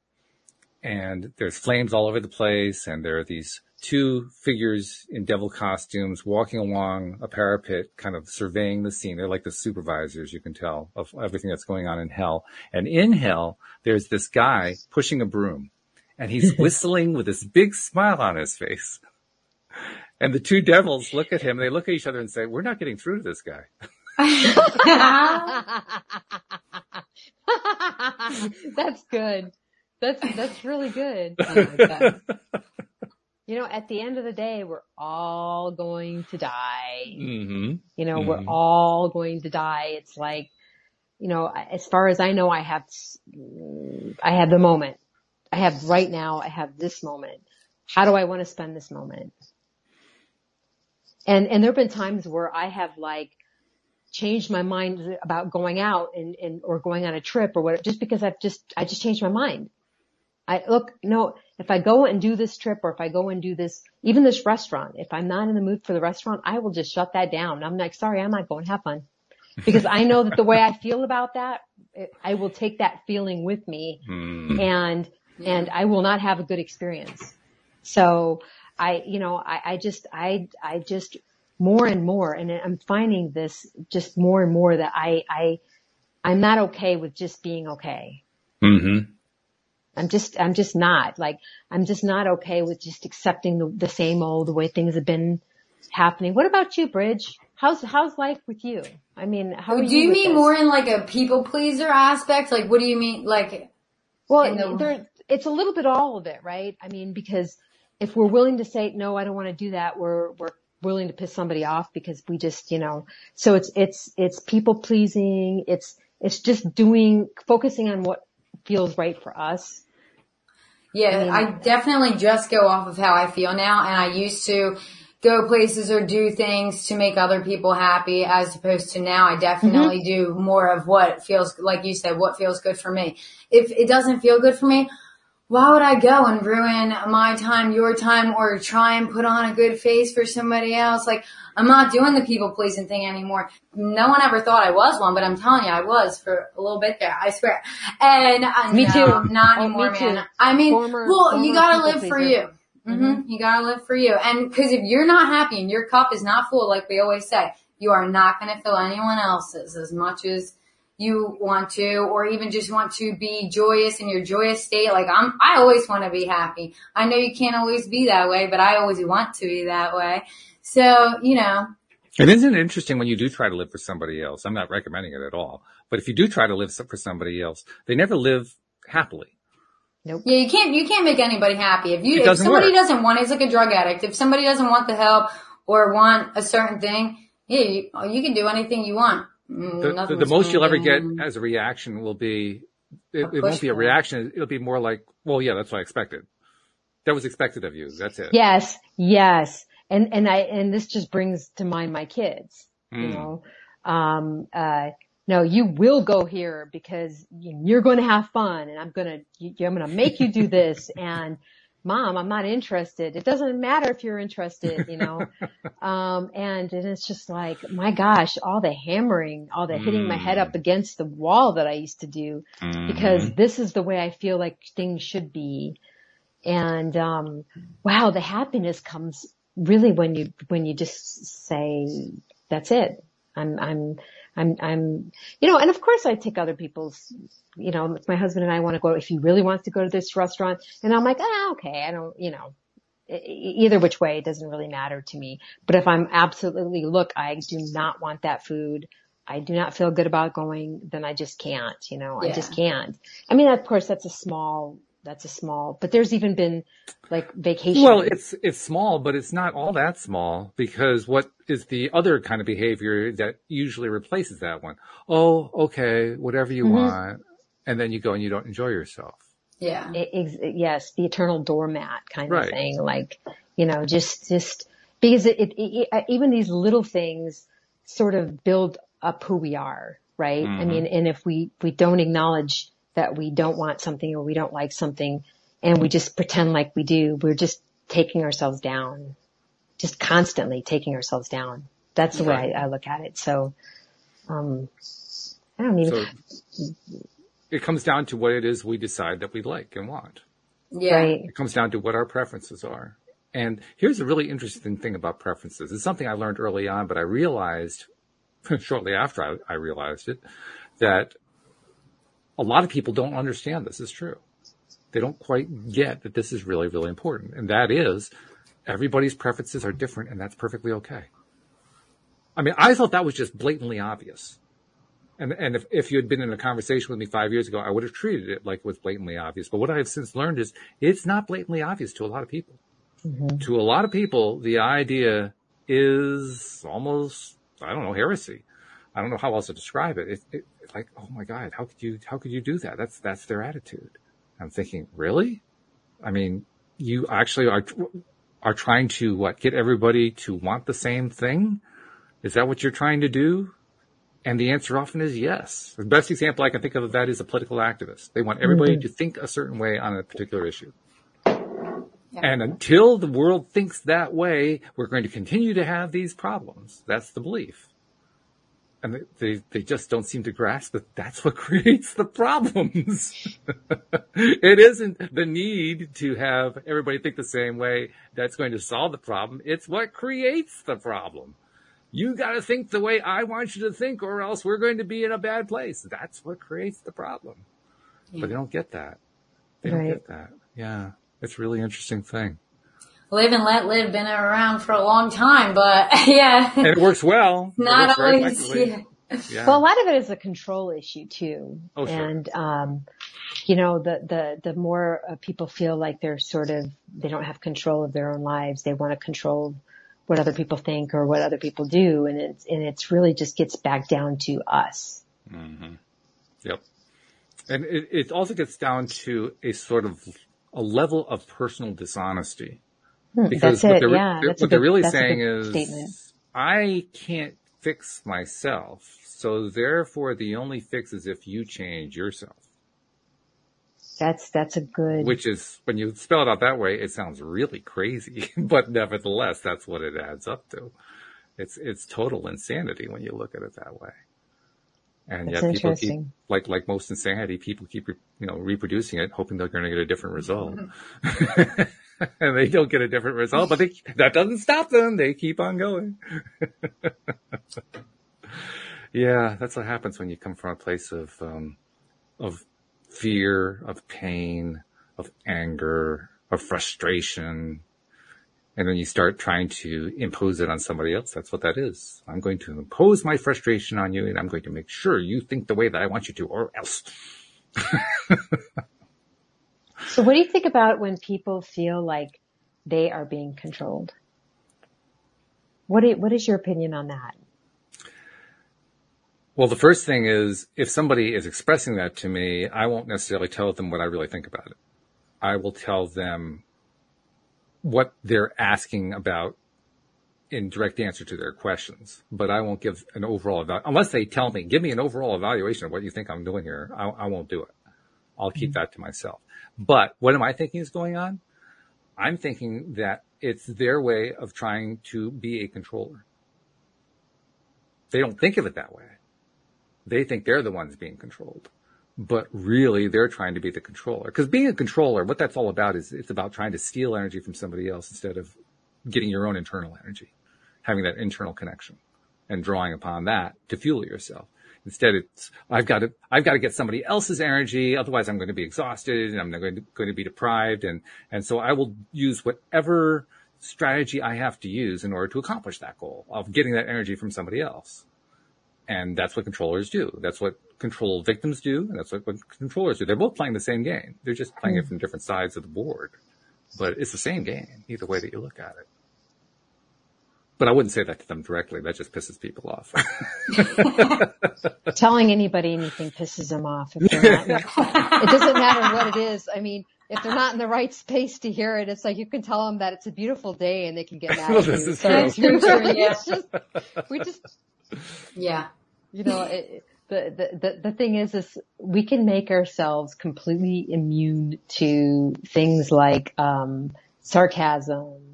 A: and there's flames all over the place, and there are these two figures in devil costumes walking along a parapet, kind of surveying the scene. They're like the supervisors, you can tell, of everything that's going on in hell. And in hell, there's this guy pushing a broom and he's whistling with this big smile on his face. And the two devils look at him, they look at each other and say, we're not getting through to this guy.
B: that's good. That's, that's really good.
C: Oh.
B: You know, at the end of the day, we're all going to die.
A: hmm
B: You know, we're
A: Mhm.
B: all going to die. It's like, you know, as far as I know, I have, I have the moment. I have right now, I have this moment. How do I want to spend this moment? And, and there have been times where I have like changed my mind about going out and, and, or going on a trip or what, just because I've just, I just changed my mind. I look, no, if I go and do this trip or if I go and do this, even this restaurant, if I'm not in the mood for the restaurant, I will just shut that down. I'm like, sorry, I'm not going. To have fun. Because I know that the way I feel about that, it, I will take that feeling with me
A: Mm.
B: and, and I will not have a good experience. So I, you know, I, I just, I, I just more and more, and I'm finding this just more and more that I, I, I'm not okay with just being okay.
A: hmm
B: I'm just, I'm just not like, I'm just not okay with just accepting the, the same old, the way things have been happening. What about you, Bridge? How's, how's life with you? I mean, how
C: do you
B: with
C: mean
B: this?
C: more in like a people pleaser aspect? Like, what do you mean? Like,
B: Well,
C: the-
B: there, it's a little bit all of it, right? I mean, because if we're willing to say, no, I don't want to do that, we're, we're willing to piss somebody off because we just, you know, so it's, it's, it's people pleasing. It's, it's just doing, focusing on what feels right for us.
C: Yeah,
B: I mean-
C: I definitely just go off of how I feel now. And I used to go places or do things to make other people happy as opposed to now I definitely mm-hmm. do more of what feels, like you said, what feels good for me. If it doesn't feel good for me, why would I go and ruin my time, your time, or try and put on a good face for somebody else? Like, I'm not doing the people pleasing thing anymore. No one ever thought I was one, but I'm telling you, I was for a little bit there. I swear. And uh,
B: me
C: no,
B: too.
C: Not oh, anymore, man. Too. I mean, former, well, former you gotta live for you. Mm-hmm. mm-hmm. You gotta live for you. And cause if you're not happy and your cup is not full, like we always say, you are not gonna fill anyone else's as much as you want to, or even just want to be joyous in your joyous state. Like I'm, I always want to be happy. I know you can't always be that way, but I always want to be that way. So, you know.
A: And isn't it interesting when you do try to live for somebody else? I'm not recommending it at all, but if you do try to live for somebody else, they never live happily.
C: Nope. Yeah, you can't, you can't make anybody happy. If you, if somebody work. doesn't want, it's like a drug addict. If somebody doesn't want the help or want a certain thing, yeah, you, you can do anything you want.
A: Mm, the, the, the most you'll ever get as a reaction will be, it, it won't be a reaction. It'll be more like, well, yeah, that's what I expected. That was expected of you. That's it.
B: Yes. Yes. And, and I, and this just brings to mind my kids, mm. you hmm. know, um, uh, no, you will go here because you're going to have fun and I'm going to, I'm going to make you do this. And mom, I'm not interested. It doesn't matter if you're interested, you know? um, and, and it's just like, my gosh, all the hammering, all the hitting my head up mm. against the wall that I used to do mm-hmm. because this is the way I feel like things should be. And, um, wow, the happiness comes really when you, when you just say, that's it. I'm, I'm, I'm, I'm, you know, and of course I take other people's, you know, if my husband and I want to go, if he really wants to go to this restaurant and I'm like, ah, okay, I don't, you know, either which way, it doesn't really matter to me. But if I'm absolutely, look, I do not want that food. I do not feel good about going, then I just can't, you know, yeah. I just can't. I mean, of course that's a small that's a small, but there's even been like vacation.
A: Well, it's, it's small, but it's not all that small because what is the other kind of behavior that usually replaces that one? Oh, okay, whatever you mm-hmm. want. And then you go and you don't enjoy yourself.
C: Yeah.
B: It, it, yes. The eternal doormat kind right. of thing. Like, you know, just, just because it, it, even these little things sort of build up who we are, right? Mm-hmm. I mean, and if we, we don't acknowledge that we don't want something or we don't like something and we just pretend like we do, we're just taking ourselves down, just constantly taking ourselves down. That's the way I, I, look at it. So, um, I don't even. So
A: it comes down to what it is we decide that we like and want.
C: Yeah. Right.
A: It comes down to what our preferences are. And here's a really interesting thing about preferences. It's something I learned early on, but I realized shortly after I, I realized it that a lot of people don't understand this is true. They don't quite get that this is really, really important. And that is everybody's preferences are different and that's perfectly okay. I mean, I thought that was just blatantly obvious. And, and if, if you had been in a conversation with me five years ago, I would have treated it like it was blatantly obvious. But what I have since learned is it's not blatantly obvious to a lot of people. Mm-hmm. To a lot of people, the idea is almost, I don't know, heresy. I don't know how else to describe it. It, it like, oh my God, how could you, how could you do that? That's, that's their attitude. I'm thinking, really? I mean, you actually are, are trying to what, get everybody to want the same thing? Is that what you're trying to do? And the answer often is yes. The best example I can think of that is a political activist. They want everybody mm-hmm. to think a certain way on a particular issue. Yeah. And until the world thinks that way, we're going to continue to have these problems. That's the belief and they, they just don't seem to grasp that that's what creates the problems. it isn't the need to have everybody think the same way that's going to solve the problem. It's what creates the problem. You gotta think the way I want you to think or else we're going to be in a bad place. That's what creates the problem. Yeah. But they don't get that. They don't get that. Yeah. It's a really interesting thing
C: live and let live been around for a long time, but yeah.
A: And it works well.
C: Not always. Yeah.
B: yeah. Well, a lot of it is a control issue too.
A: Oh, sure.
B: And, um, you know, the, the, the more uh, people feel like they're sort of, they don't have control of their own lives. They want to control what other people think or what other people do. And it's, and it's really just gets back down to us.
A: Mm-hmm. Yep. And it, it also gets down to a sort of a level of personal dishonesty
B: Hmm,
A: because
B: that's
A: what
B: it.
A: they're,
B: Yeah,
A: they're-
B: that's a
A: what they're
B: good-
A: really
B: that's
A: saying is,
B: statement.
A: I can't fix myself. So therefore the only fix is if you change yourself.
B: That's that's a good.
A: Which is, when you spell it out that way, it sounds really crazy, but nevertheless, that's what it adds up to. It's, it's total insanity when you look at it that way. And
B: That's
A: yet people keep, like, like most insanity, people keep, you know, reproducing it, hoping they're going to get a different result. Mm-hmm. and they don't get a different result, but they, that doesn't stop them. They keep on going. yeah, that's what happens when you come from a place of, um, of fear, of pain, of anger, of frustration. And then you start trying to impose it on somebody else. That's what that is. I'm going to impose my frustration on you and I'm going to make sure you think the way that I want you to or else.
B: so what do you think about when people feel like they are being controlled? What do, what is your opinion on that?
A: Well, the first thing is if somebody is expressing that to me, I won't necessarily tell them what I really think about it. I will tell them what they're asking about in direct answer to their questions, but I won't give an overall evaluation unless they tell me, give me an overall evaluation of what you think I'm doing here. I, I won't do it. I'll keep mm-hmm. that to myself. But what am I thinking is going on? I'm thinking that it's their way of trying to be a controller. They don't think of it that way. They think they're the ones being controlled, but really they're trying to be the controller. Because being a controller, what that's all about is it's about trying to steal energy from somebody else instead of getting your own internal energy, having that internal connection and drawing upon that to fuel yourself. Instead, it's, I've got to, I've got to get somebody else's energy. Otherwise I'm going to be exhausted and I'm going to, going to be deprived. And, and so I will use whatever strategy I have to use in order to accomplish that goal of getting that energy from somebody else. And that's what controllers do. That's what control victims do. And that's what, what controllers do. They're both playing the same game. They're just playing it hmm. from different sides of the board, but it's the same game either way that you look at it. But I wouldn't say that to them directly. That just pisses people off.
B: Telling anybody anything pisses them off. If they're not, it doesn't matter what it is. I mean, if they're not in the right space to hear it, it's like you can tell them that it's a beautiful day and they can get mad
A: Well,
B: at
A: this
B: you.
A: is
B: So
A: true.
B: it's
C: true, yeah.
B: it's just, we just,
C: Yeah.
B: you know, it, the, the, the, the thing is, is we can make ourselves completely immune to things like, um, sarcasm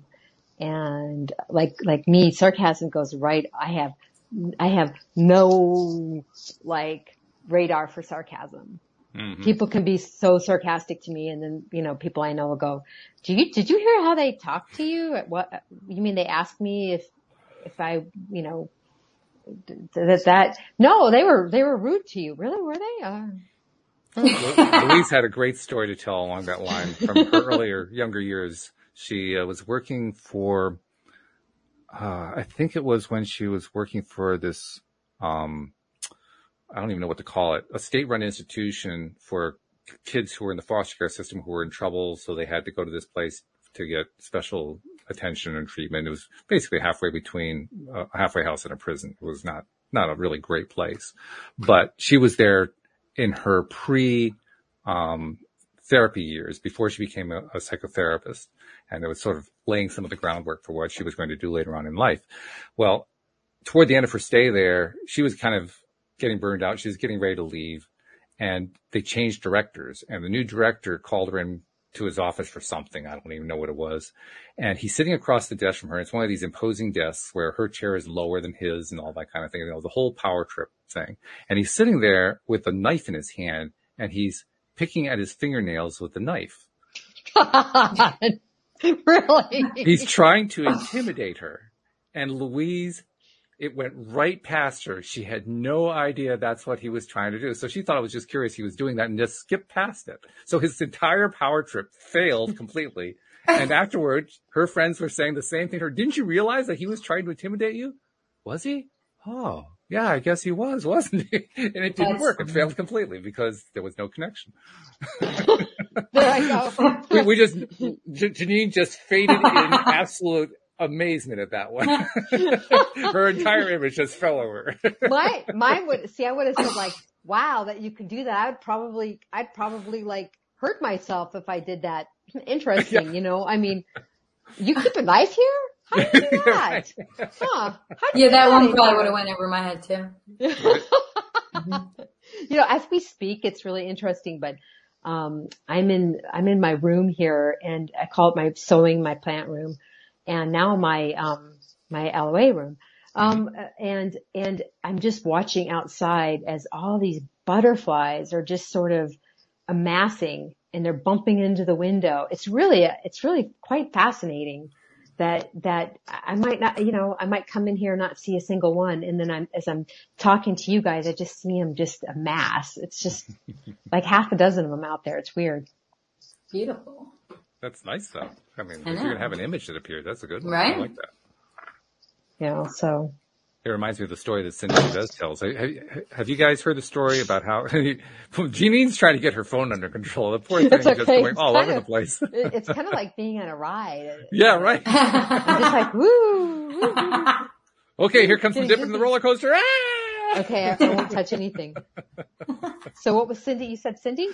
B: and like, like me, sarcasm goes right. I have, I have no like radar for sarcasm.
A: Mhm.
B: People can be so sarcastic to me and then, you know, people I know will go, do you, did you hear how they talked to you? What, you mean they asked me if, if I, you know, that, that, no, they were, they were rude to you. Really? Were they? Uh,
A: Louise had a great story to tell along that line from her earlier, younger years. She uh, was working for, uh, I think it was when she was working for this, um, I don't even know what to call it, a state-run institution for kids who were in the foster care system who were in trouble. So they had to go to this place to get special attention and treatment. It was basically halfway between uh, a halfway house and a prison. It was not, not a really great place, but she was there in her pre, um, therapy years before she became a, a psychotherapist. And it was sort of laying some of the groundwork for what she was going to do later on in life. Well, toward the end of her stay there, she was kind of getting burned out. She was getting ready to leave and they changed directors and the new director called her in to his office for something. I don't even know what it was. And he's sitting across the desk from her. It's one of these imposing desks where her chair is lower than his and all that kind of thing. You know, the whole power trip thing. And he's sitting there with a knife in his hand and he's picking at his fingernails with the knife.
B: really?
A: He's trying to intimidate her. And Louise, it went right past her. She had no idea that's what he was trying to do. So she thought it was just curious he was doing that and just skipped past it. So his entire power trip failed completely. And afterwards, her friends were saying the same thing to her. Didn't you realize that he was trying to intimidate you? Was he? Oh, yeah, I guess he was, wasn't he? And it didn't
C: That's
A: work. It failed completely because there was no connection.
B: there I go.
A: we, we just Jeanine just faded in absolute amazement at that one. Her entire image just fell over.
B: My, mine would, see, I would have said like, wow, that you could do that. I would probably, I'd probably like hurt myself if I did that. Interesting, you know, I mean, You keep a knife here? How do you do that? Huh? How do you
C: Yeah, that one probably would have went over my head too.
B: you know, as we speak, it's really interesting, but, um, I'm in, I'm in my room here and I call it my sewing, my plant room and now my, um, my LOA room. Um, and, and I'm just watching outside as all these butterflies are just sort of amassing and they're bumping into the window. It's really, it's really quite fascinating that, that I might not, you know, I might come in here and not see a single one. And then I'm, as I'm talking to you guys, I just see them just a mass. It's just like half a dozen of them out there. It's weird.
C: Beautiful.
A: That's nice though. I mean,
C: I
A: if you're gonna have an image that appears, that's a good one.
C: Right?
A: I like that.
B: You know, so
A: It reminds me of the story that Cindy does tells. Have, have you guys heard the story about how Jeanine's trying to get her phone under control? The poor thing
B: It's
A: is just going
B: It's
A: all over
B: kinda-
A: the place.
B: it's kind of like being on a ride.
A: yeah, right.
B: Just like, woo, woo, woo.
A: Okay, here comes the dip in the roller coaster. Ah!
B: Okay, I won't touch anything. So what was Cindy? You said Cindy?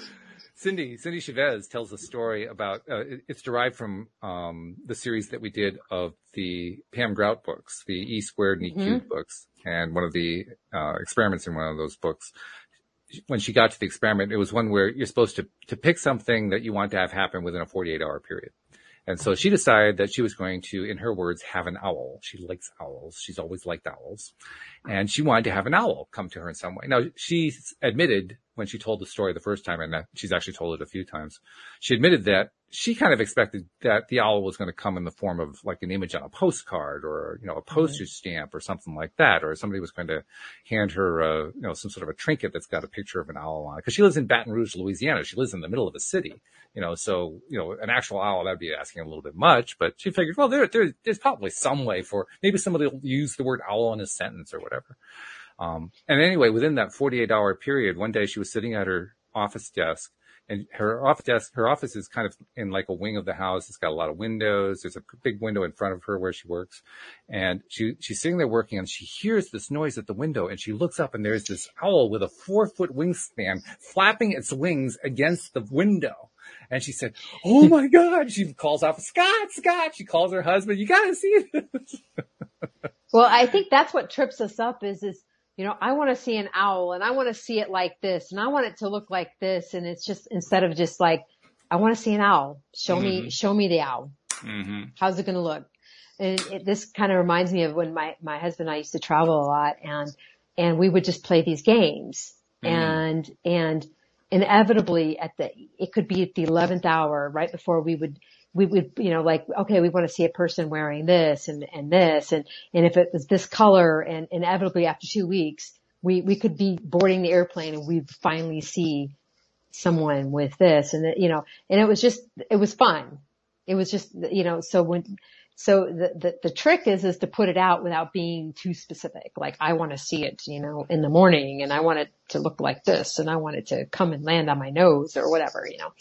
A: Cindy, Cindy Chavez tells a story about, uh, it- it's derived from, um, the series that we did of the Pam Grout books, the E squared and E cubed books. And one of the, uh, experiments in one of those books, when she got to the experiment, it was one where you're supposed to, to pick something that you want to have happen within a 48 hour period. And so she decided that she was going to, in her words, have an owl. She likes owls. She's always liked owls. And she wanted to have an owl come to her in some way. Now, she admitted when she told the story the first time, and that she's actually told it a few times, she admitted that she kind of expected that the owl was going to come in the form of like an image on a postcard or, you know, a postage stamp or something like that, or somebody was going to hand her, uh, you know, some sort of a trinket that's got a picture of an owl on it. Cause she lives in Baton Rouge, Louisiana. She lives in the middle of a city, you know, so, you know, an actual owl, that'd be asking a little bit much, but she figured, well, there, there, there's probably some way for, maybe somebody will use the word owl in a sentence or whatever. Um, and anyway, within that 48 hour period, one day she was sitting at her office desk and her office desk, her office is kind of in like a wing of the house. It's got a lot of windows. There's a big window in front of her where she works. And she, she's sitting there working and she hears this noise at the window and she looks up and there's this owl with a four foot wingspan flapping its wings against the window. And she said, Oh my God. She calls out, Scott, Scott. She calls her husband. You got to see this.
B: Well, I think that's what trips us up is, is, you know, I want to see an owl and I want to see it like this and I want it to look like this. And it's just, instead of just like, I want to see an owl. Show me, show me the owl.
A: Mm-hmm.
B: How's it going to look? And it, this kind of reminds me of when my, my husband and I used to travel a lot and, and we would just play these games and, and inevitably at the, it could be at the 11th hour right before we would, we would, you know, like, okay, we want to see a person wearing this and, and this. And, and if it was this color and inevitably after two weeks, we, we could be boarding the airplane and we'd finally see someone with this and, you know, and it was just, it was fun. It was just, you know, so when, so the, the, the trick is, is to put it out without being too specific. Like I want to see it, you know, in the morning and I want it to look like this and I want it to come and land on my nose or whatever, you know.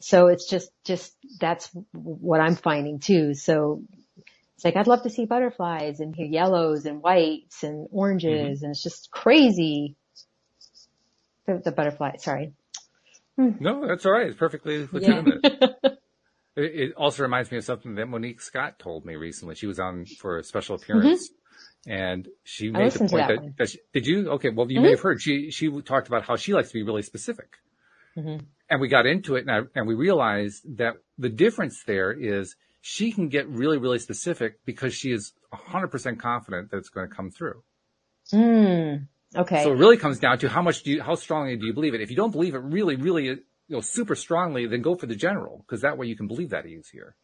B: So it's just, just, that's what I'm finding too. So it's like, I'd love to see butterflies and hear yellows and whites and oranges mm-hmm. and it's just crazy. The, the butterfly, sorry.
A: No, that's all right. It's perfectly legitimate. It, it also reminds me of something that Monique Scott told me recently. She was on for a special mm-hmm. appearance. And she made the point
B: that
A: that, that she, did you? Okay. Well, you may mm-hmm. have heard she, she talked about how she likes to be really specific. And we got into it and, I, and we realized that the difference there is she can get really, really specific because she is 100% confident that it's going to come through.
B: Mm, okay.
A: So it really comes down to how much do you, how strongly do you believe it? If you don't believe it really, really, you know, super strongly, then go for the general because that way you can believe that easier.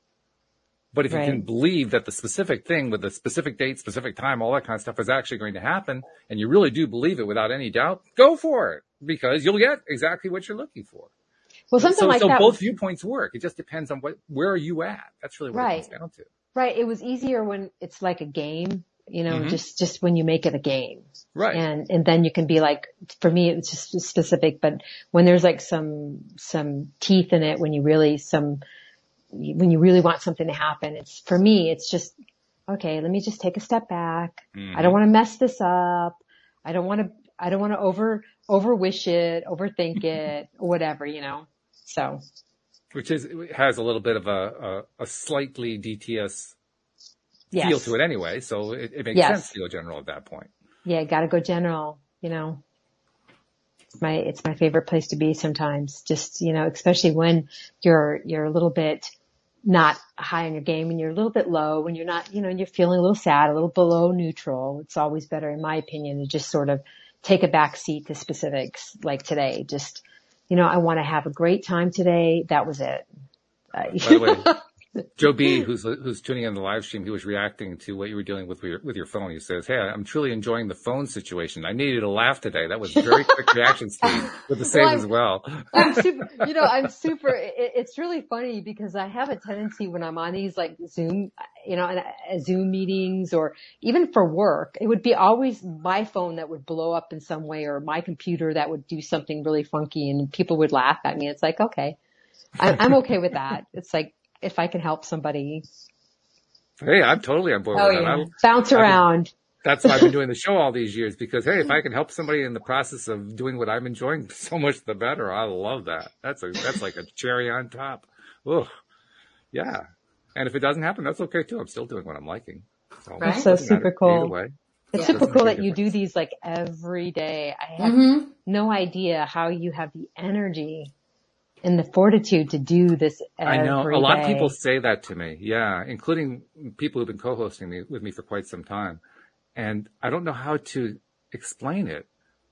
A: But if you can believe that the specific thing with the specific date, specific time, all that kind of stuff is actually going to happen and you really do believe it without any doubt, go for it because you'll get exactly what you're looking for.
B: Well, something
A: so,
B: like
A: so
B: that.
A: both viewpoints work. It just depends on what, where are you at? That's really what it comes down to.
B: Right. It was easier when it's like a game, you know,
A: Mhm.
B: just, just when you make it a game.
A: Right.
B: And, and then you can be like, for me, it's just specific, but when there's like some, some teeth in it, when you really, some, when you really want something to happen, it's, for me, it's just, okay, let me just take a step back. I don't want to mess this up. I don't want to, I don't want to over, over wish it, overthink it, whatever, you know, so.
A: which is has a little bit of a a, a slightly DTS
B: Yes.
A: feel to it anyway. So it, it makes
B: Yes.
A: sense to go general at that point.
B: Yeah, gotta go general, you know. It's my, it's my favorite place to be sometimes. Just, you know, especially when you're, you're a little bit not high on your game and you're a little bit low when you're not, you know, and you're feeling a little sad, a little below neutral. It's always better, in my opinion, to just sort of take a back seat to specifics like today. Just, you know, I want to have a great time today. That was it. Uh,
A: By the way, Joe B, who's who's tuning in the live stream, he was reacting to what you were dealing with with your, with your phone. He says, "Hey, I'm truly enjoying the phone situation. I needed a laugh today. That was very quick reaction speed with the same
B: Well,
A: as well."
B: I'm super, you know, I'm super, it, it's really funny because I have a tendency when I'm on these like Zoom, you know, and, uh, Zoom meetings or even for work, it would be always my phone that would blow up in some way or my computer that would do something really funky and people would laugh at me. It's like, okay, I, I'm okay with that. It's like, if I can help somebody
A: Hey, I'm totally on board
C: Oh,
A: with that.
C: yeah.
A: I,
B: bounce
A: I mean-
B: around.
A: that's why I've been doing the show all these years because hey, if I can help somebody in the process of doing what I'm enjoying, so much the better. I love that. That's a that's like a cherry on top. Oh, Yeah. And if it doesn't happen, that's okay too. I'm still doing what I'm liking. So,
C: Right.
A: it
B: So
A: doesn't matter
B: super cool.
A: Way.
B: It's
C: Yeah.
B: super cool that you do these like every day. I have
C: hmm
B: no idea how you have the energy and the fortitude to do this every
A: I know a lot of people say that to me. Yeah, including people who've been co-hosting me with me for quite some time, and I don't know how to explain it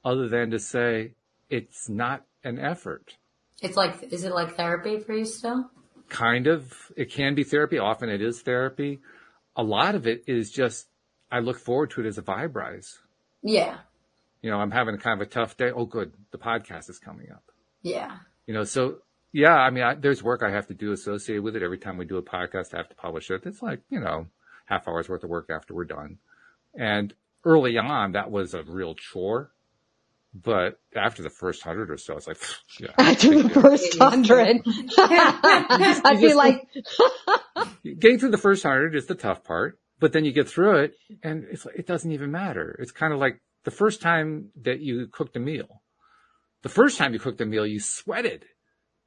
A: other than to say it's not an effort.
C: It's like, is it like therapy for you still?
A: Kind of, it can be therapy. Often it is therapy. A lot of it is just I look forward to it as a vibe rise.
C: Yeah.
A: You know, I'm having kind of a tough day. Oh, good, the podcast is coming up.
C: Yeah.
A: You know, so yeah, I mean, I, there's work I have to do associated with it. Every time we do a podcast, I have to publish it. It's like, you know, half hour's worth of work after we're done. And early on, that was a real chore. But after the first hundred or so, it's like, yeah.
B: After the
A: deal.
B: first hundred, I'd be like,
A: Getting through the first hundred is the tough part, but then you get through it and it's like, it doesn't even matter. It's kind of like the first time that you cooked a meal. The first time you cooked the meal, you sweated.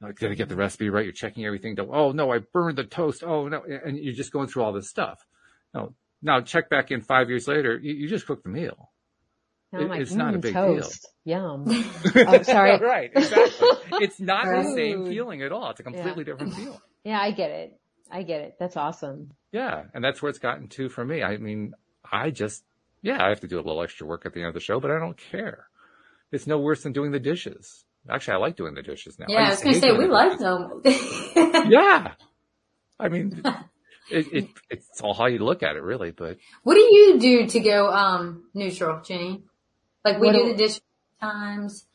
A: Like, did I get the recipe right? You're checking everything. Oh no, I burned the toast. Oh no. And you're just going through all this stuff. No, now check back in five years later, you, you just cooked the meal. It-
B: like,
A: it's not a
B: "Mm,
A: big
B: toast. Yum. Oh, sorry.
A: right. Exactly. It's not the same feeling at all. It's a completely different feeling.
B: Yeah, I get it. I get it. That's awesome.
A: Yeah, and that's where it's gotten to for me. I mean, I just, yeah, I have to do a little extra work at the end of the show, but I don't care. It's no worse than doing the dishes. Actually, I like doing the dishes now.
C: Yeah. I
A: used
C: was going to say, we like them.
A: Yeah. I mean, it, it, it's all how you look at it, really, but
C: What do you do to go um neutral, Jenny? Like we
B: What
C: do
B: do-
C: the dish times.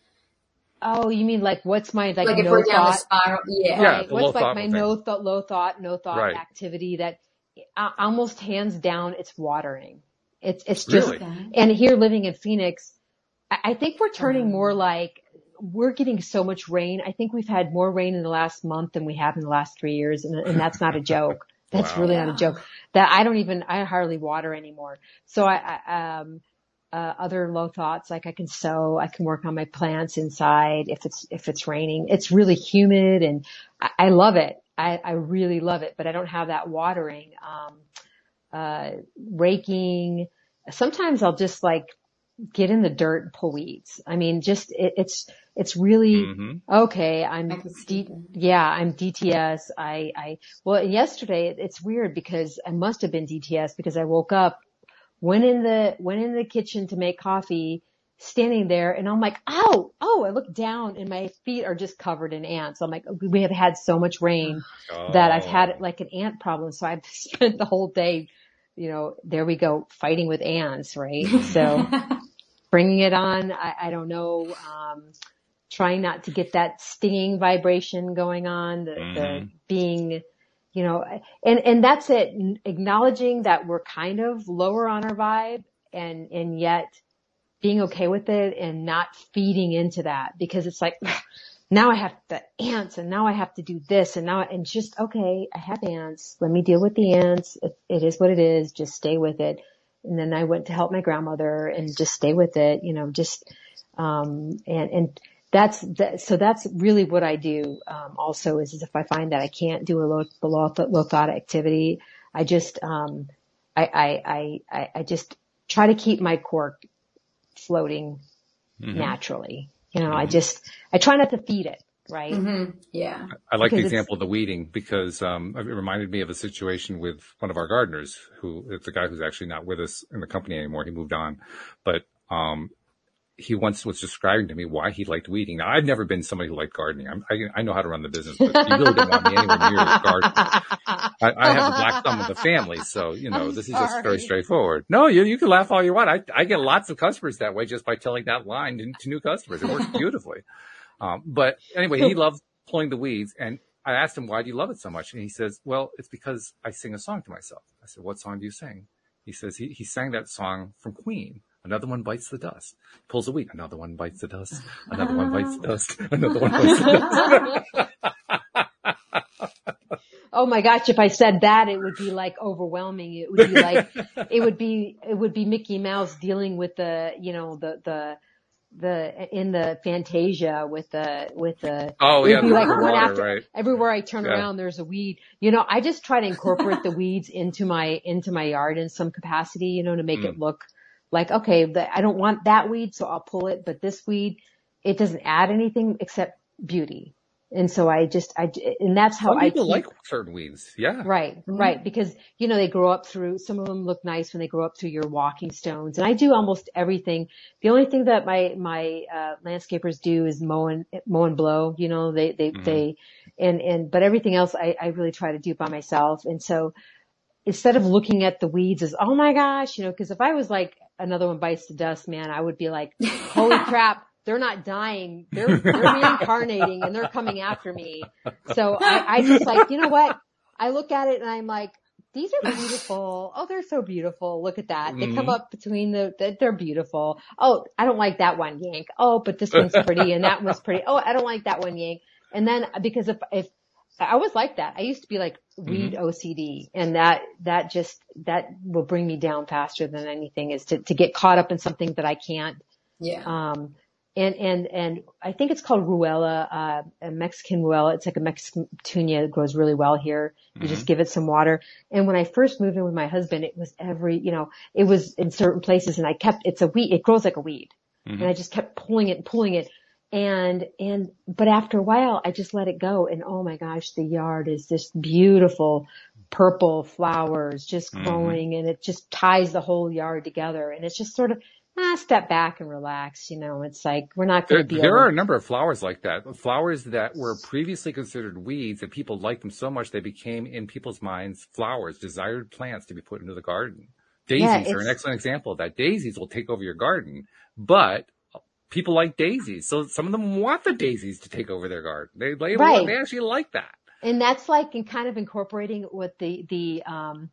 B: Oh, you mean like what's my like
C: Like if
B: no
C: we're down the
B: thought?
C: spiral. Yeah.
A: Yeah,
B: right?
A: the
B: What's like my
A: thing.
B: no thought, low thought, no thought
A: Right.
B: activity that uh, almost hands down it's watering. It's, it's just,
A: Really?
B: And here living in Phoenix, I, think we're turning
C: Um.
B: more like, we're getting so much rain. I think we've had more rain in the last month than we have in the last three years. And, and that's not a joke. That's
A: Wow.
B: really not a joke that I don't even, I hardly water anymore. So I, I um, uh, other low thoughts, like I can sew, I can work on my plants inside if it's, if it's raining. It's really humid and I, I love it. I, I really love it, but I don't have that watering. Um, uh, raking. Sometimes I'll just like get in the dirt and pull weeds. I mean, just it, it's it's really
A: mhm.
B: okay. I'm
C: I can see
B: D, yeah, I'm DTS. I I well yesterday it- it's weird because I must have been DTS because I woke up, went in the went in the kitchen to make coffee, standing there, and I'm like, oh oh, I look down and my feet are just covered in ants. I'm like, we have had so much rain that I've had
A: Oh.
B: like an ant problem. So I've spent the whole day, you know, there we go, fighting with ants, right? So bringing it on, I, I don't know, um, trying not to get that stinging vibration going on, the, the
A: Mhm.
B: being, you know, and, and that's it, acknowledging that we're kind of lower on our vibe and, and yet being okay with it and not feeding into that because it's like, now I have the ants and now I have to do this and now, and just, okay, I have ants. Let me deal with the ants. It, it is what it is. Just stay with it. And then I went to help my grandmother and just stay with it, you know, just, um, and, and that's that, so that's really what I do. Um, also is, is if I find that I can't do a low, low, low thought activity, I just, um, I, I, I, I just try to keep my cork floating mm-hmm. naturally. You know, mm-hmm. I just, I try not to feed it. Right.
C: Mm-hmm. Yeah.
A: I like because the example of the weeding because, um, it reminded me of a situation with one of our gardeners who, it's a guy who's actually not with us in the company anymore. He moved on, but, um, he once was describing to me why he liked weeding. Now, I've never been somebody who liked gardening. I'm, i I, know how to run the business, but he really didn't want me anywhere near his garden. I, I, have the black thumb of the family, so you know I'm this sorry. is just very straightforward. No, you you can laugh all you want. I I get lots of customers that way just by telling that line to, to new customers. It works beautifully. Um, but anyway, he loves pulling the weeds, and I asked him why do you love it so much, and he says, "Well, it's because I sing a song to myself." I said, "What song do you sing?" He says he he sang that song from Queen. Another one bites the dust. Pulls a weed. Another one bites the dust. Another one bites the dust. Another one bites the
B: dust. oh my gosh, if I said that, it would be like overwhelming. It would be like, it would be, it would be Mickey Mouse dealing with the, you know, the, the, the in the Fantasia with the with the
A: oh yeah the like water, after, right.
B: everywhere I turn yeah. around there's a weed you know I just try to incorporate the weeds into my into my yard in some capacity you know to make mm. it look like, okay, the, I don't want that weed, so I'll pull it, but this weed, it doesn't add anything except beauty. And so I just, I, and that's how
A: Some
B: I
A: keep, like certain weeds. Yeah.
B: Right. Mm-hmm. Right. Because, you know, they grow up through, some of them look nice when they grow up through your walking stones. And I do almost everything. The only thing that my, my, uh, landscapers do is mow and, mow and blow, you know, they, they, mm-hmm. they, and, and, but everything else I, I really try to do by myself. And so instead of looking at the weeds as, oh my gosh, you know, cause if I was like, another one bites the dust, man, I would be like, holy crap, they're not dying. They're, they're reincarnating and they're coming after me. So I, I just like, you know what? I look at it and I'm like, these are beautiful. Oh, they're so beautiful. Look at that. Mm-hmm. They come mm-hmm. up between the, they're beautiful. Oh, I don't like that one yank. Oh, but this one's pretty and that one's pretty. Oh, I don't like that one yank. And then because if, if I was like that. I used to be like weed mm-hmm. OCD and that, that just, that will bring me down faster than anything is to, to get caught up in something that I can't.
C: Yeah.
B: Um, and, and, and I think it's called Ruellia, uh, a Mexican Ruellia. It's like a Mexican petunia that grows really well here. You mm-hmm. just give it some water. And when I first moved in with my husband, it was every, you know, it was in certain places and I kept, it's a weed, it grows like a weed. Mm-hmm. And I just kept pulling it, and pulling it and, and, but after a while I just let it go and oh my gosh, the yard is this beautiful purple flowers just growing mm-hmm. and it just ties the whole yard together and it's just sort of, ah, step back and relax. You know, it's like we're not going to
A: be.
B: There
A: are a number of flowers like that. Flowers that were previously considered weeds, and people liked them so much they became in people's minds flowers, desired plants to be put into the garden. Daisies yeah, are an excellent example of that. Daisies will take over your garden, but people like daisies. So some of them want the daisies to take over their garden. They, they, right. they actually like that.
B: And that's like in kind of incorporating what the, the, um,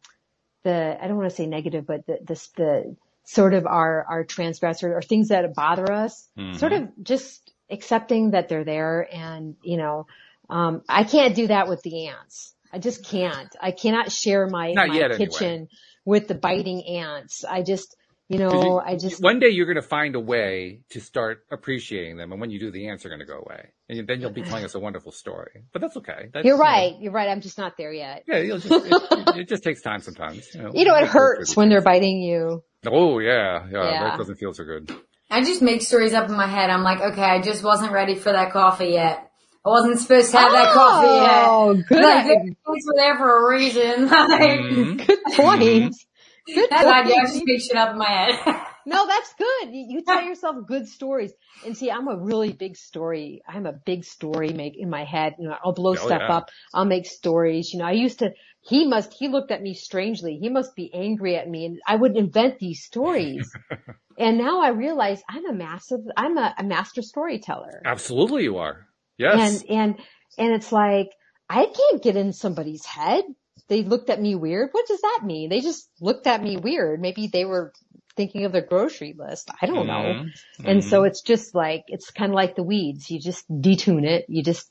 B: the, I don't want to say negative, but the, the, the sort of our, our transgressors or things that bother us, mm-hmm. sort of just accepting that they're there and, you know, um, I can't do that with the ants. I just can't. I cannot share my,
A: Not
B: my kitchen
A: anyway.
B: with the biting ants. I just, you know, you, I just
A: one day you're going to find a way to start appreciating them, and when you do, the ants are going to go away, and then you'll be telling us a wonderful story. But that's okay. That's,
B: you're right. You know, you're right. I'm just not there yet.
A: Yeah, just, it, it, just takes time sometimes.
B: You know, you know it hurts when they're biting you.
A: Oh yeah, yeah, yeah. That doesn't feel so good.
C: I just make stories up in my head. I'm like, okay, I just wasn't ready for that coffee yet. I wasn't supposed to have oh, that coffee yet. Oh,
B: good.
C: Like, things were there for a reason. Like,
B: mm-hmm. Good point. Mm-hmm.
C: Good that's idea. I just make shit up in my head.
B: no, that's good. You, you, tell yourself good stories. And see, I'm a really big story. I'm a big story make in my head. You know, I'll blow oh, stuff yeah. up. I'll make stories. You know, I used to, he must, he looked at me strangely. He must be angry at me and I would invent these stories. and now I realize I'm a massive, I'm a, a master storyteller.
A: Absolutely you are. Yes.
B: And, and, and it's like, I can't get in somebody's head they looked at me weird. What does that mean? They just looked at me weird. Maybe they were thinking of their grocery list. I don't know. Mm-hmm. And so mm-hmm. it's just like, it's kind of like the weeds. You just detune it. You just,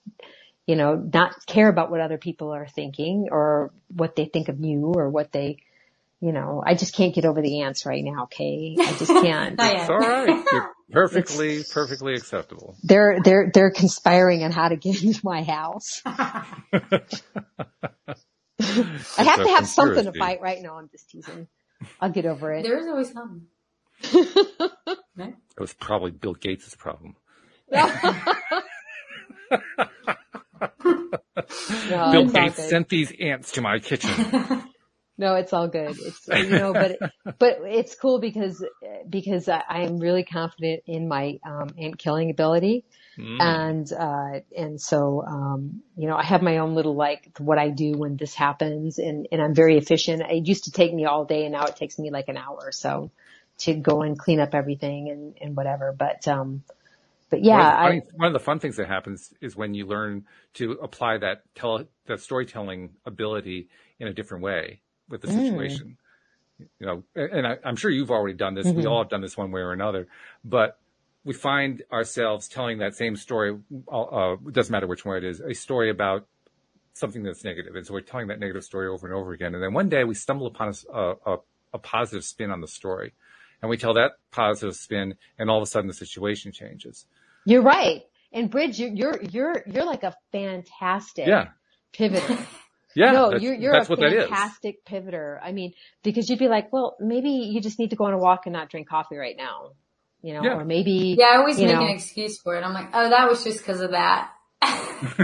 B: you know, not care about what other people are thinking or what they think of you or what they, you know, I just can't get over the ants right now, okay? I just can't.
C: Not.
A: It's all right. You're perfectly, perfectly acceptable.
B: they're, they're, they're conspiring on how to get into my house. I have to have something to fight right now. I'm just teasing. I'll get over it.
C: There's always something.
A: It was probably Bill Gates' problem.
B: No,
A: Bill Gates sent these ants to my kitchen.
B: No, it's all good. It's you know, but but it's cool because because I, I'm really confident in my um, ant killing ability,
A: Mm.
B: and uh, and so um, you know I have my own little like what I do when this happens, and and I'm very efficient. It used to take me all day, and now it takes me like an hour or so to go and clean up everything and and whatever. But um, but yeah,
A: one, of the
B: I
A: one of the fun things that happens is when you learn to apply that tele, that storytelling ability in a different way with the
B: Mm.
A: situation. You know, and I, I'm sure you've already done this. We
B: Mhm.
A: all have done this one way or another, but we find ourselves telling that same story. Uh, it doesn't matter which one it is, a story about something that's negative. And so we're telling that negative story over and over again. And then one day we stumble upon a a positive spin on the story and we tell that positive spin and all of a sudden the situation changes.
B: You're right. And Bridge, you're you're you're you're like a fantastic
A: Yeah.
B: pivoter.
A: Yeah.
B: no,
A: that's,
B: you're you're
A: that's
B: a
A: what that is.
B: fantastic pivoter. I mean, because you'd be like, well, maybe you just need to go on a walk and not drink coffee right now, you know,
A: Yeah.
B: or maybe.
C: Yeah, I always make
B: know.
C: an excuse for it. I'm like, oh, that was just because of that.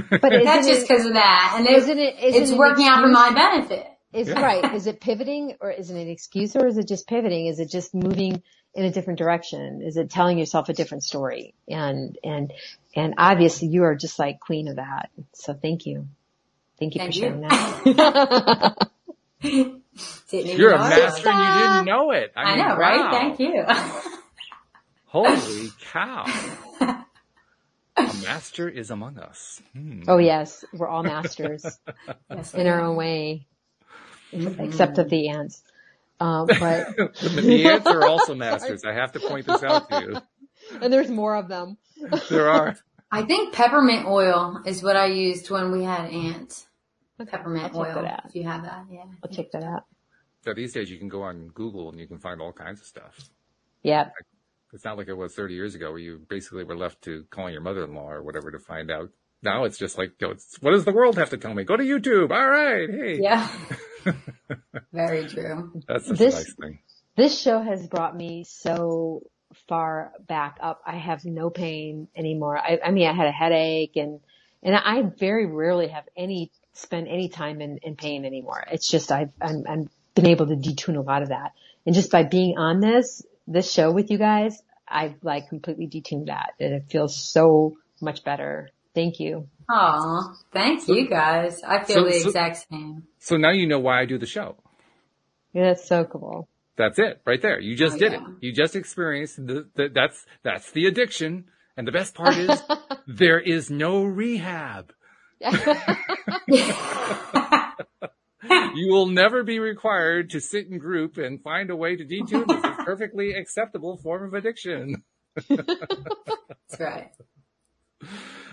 B: But
C: That's just because of that. And it,
B: isn't it? Isn't
C: it's working out for my benefit.
B: Is
A: Yeah.
B: right? Is it pivoting, or is it an excuse, or is it just pivoting? Is it just moving in a different direction? Is it telling yourself a different story? And and and obviously, you are just like queen of that. So thank you, thank you
C: Thank
B: for
C: you.
B: sharing that.
C: Didn't
A: You're a
C: know it.
A: master and you didn't know it. I,
C: I
A: mean,
C: know, right?
A: wow.
C: Thank you.
A: Holy cow. a master is among us. Hmm.
B: oh yes, we're all masters.
C: Yes,
B: in our own way, except of the ants. Um, but
A: the ants are also masters. I have to point this out to you.
B: and there's more of them.
A: There are.
C: I think peppermint oil is what I used when we had ants. Peppermint
B: I'll check
C: oil.
B: that out.
C: If you have that, yeah.
B: I'll check that out.
A: So these days you can go on Google and you can find all kinds of stuff.
B: Yeah,
A: It's not like it was 30 years ago where you basically were left to calling your mother-in-law or whatever to find out. Now it's just like, you know, it's, what does the world have to tell me? Go to YouTube. All right. Hey.
C: Yeah. Very true.
A: That's such
B: This-
A: nice thing.
B: this show has brought me so far back up. I have no pain anymore. I, I mean, I had a headache and and I very rarely have any spend any time in, in pain anymore. It's just I've I'm, I'm been able to detune a lot of that, and just by being on this this show with you guys, I've like completely detuned that, and it feels so much better. Thank you.
C: Aw, thank you guys. I feel
A: So-
C: the
A: so-
C: exact same.
A: So now you know why I do the show.
B: Yeah, that's so cool.
A: That's it right there. You just
C: Oh,
A: did
C: yeah.
A: it. You just experienced the, the, that's, that's the addiction. And the best part is there is no rehab. You will never be required to sit in group and find a way to detune this is perfectly acceptable form of addiction.
C: That's right.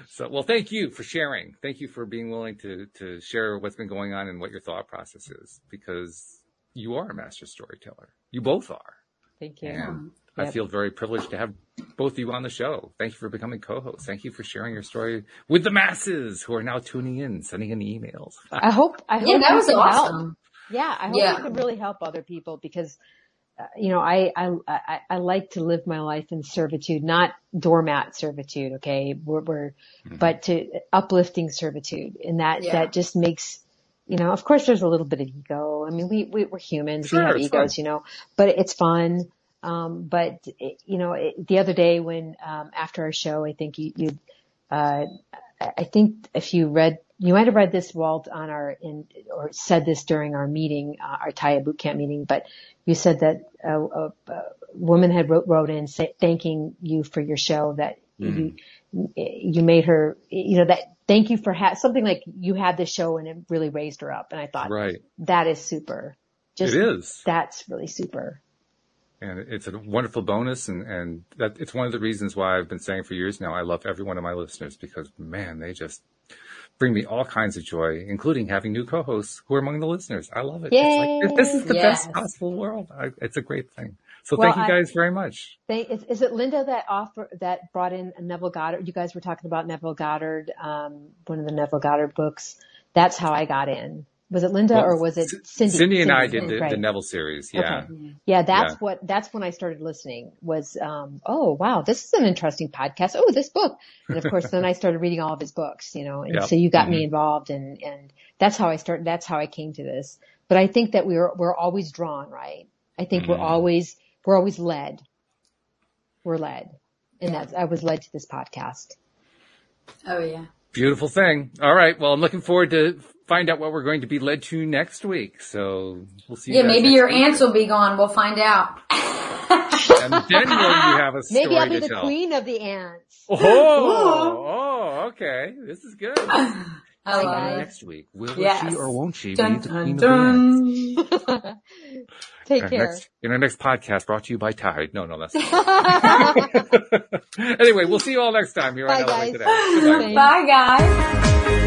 A: So, well, thank you for sharing. Thank you for being willing to, to share what's been going on and what your thought process is because you are a master storyteller. You both are.
B: Thank you.
A: And I feel very privileged to have both of you on the show. Thank you for becoming co-hosts. Thank you for sharing your story with the masses who are now tuning in, sending in emails.
B: I hope I hope
C: Yeah, that was
B: can help.
C: awesome.
B: Yeah, I hope
C: Yeah.
B: it could really help other people because, you know, I, I, I, I like to live my life in servitude, not doormat servitude. Okay. We're, we're but to uplifting servitude and that,
C: Yeah.
B: that just makes, you know, of course there's a little bit of ego. I mean, we, we we're humans.
A: Sure,
B: we have egos,
A: fun.
B: you know, but it's fun. Um, but it, you know, it, the other day when, um, after our show, I think you, you, uh, I I think if you read, you might have read this, Walt, on our, in, or said this during our meeting, uh, our Taya boot camp meeting, but you said that a, a, a woman had wrote, wrote in say, thanking you for your show that you, you made her, you know, that thank you for ha- something like you had this show and it really raised her up. And I thought
A: Right.
B: that is super. Just
A: it is.
B: that's really super.
A: And it's a wonderful bonus. And, and that it's one of the reasons why I've been saying for years now, I love every one of my listeners because man, they just bring me all kinds of joy, including having new co-hosts who are among the listeners. I love it.
B: Yay.
A: It's like, this is the
C: Yes.
A: best possible world. I, it's a great thing. So
B: Well,
A: thank you
B: I-
A: guys very much.
B: They, is, is it Linda that offer that brought in Neville Goddard? You guys were talking about Neville Goddard, um, one of the Neville Goddard books. That's how I got in. Was it Linda
A: Well,
B: or was it Cindy?
A: Cindy and I
B: Cindy,
A: did the,
B: right.
A: the Neville series. Yeah.
B: Okay. Yeah, that's
A: Yeah.
B: what, that's when I started listening was, um, oh wow, this is an interesting podcast. Oh, this book. And of course, then I started reading all of his books, you know, and
A: Yep.
B: so you got me
A: Mhm.
B: involved and, and that's how I started, that's how I came to this. But I think that we're, we're always drawn, right? I think we're
A: Mhm.
B: always, we're always led. We're led. And that's, I was led to this podcast.
C: Oh yeah.
A: Beautiful thing. All right. Well, I'm looking forward to find out what we're going to be led to next week. So we'll see. You
C: Yeah,
A: guys
C: maybe your
A: week.
C: ants will be gone. We'll find out.
A: And then will you have a story
B: Maybe I'll be
A: to
B: the
A: tell?
B: queen of the ants.
A: Oh, oh, okay. This is good.
C: I love it.
A: Next week, will
C: Yes.
A: she or won't she
C: Dun,
A: be the
C: dun,
A: queen of the ants?
C: dun.
B: Take
A: Our
B: care.
A: next, in our next podcast brought to you by Tide. No, no, that's anyway, we'll see you all next time here
B: Bye,
A: on
B: guys.
A: Today.
C: Bye guys.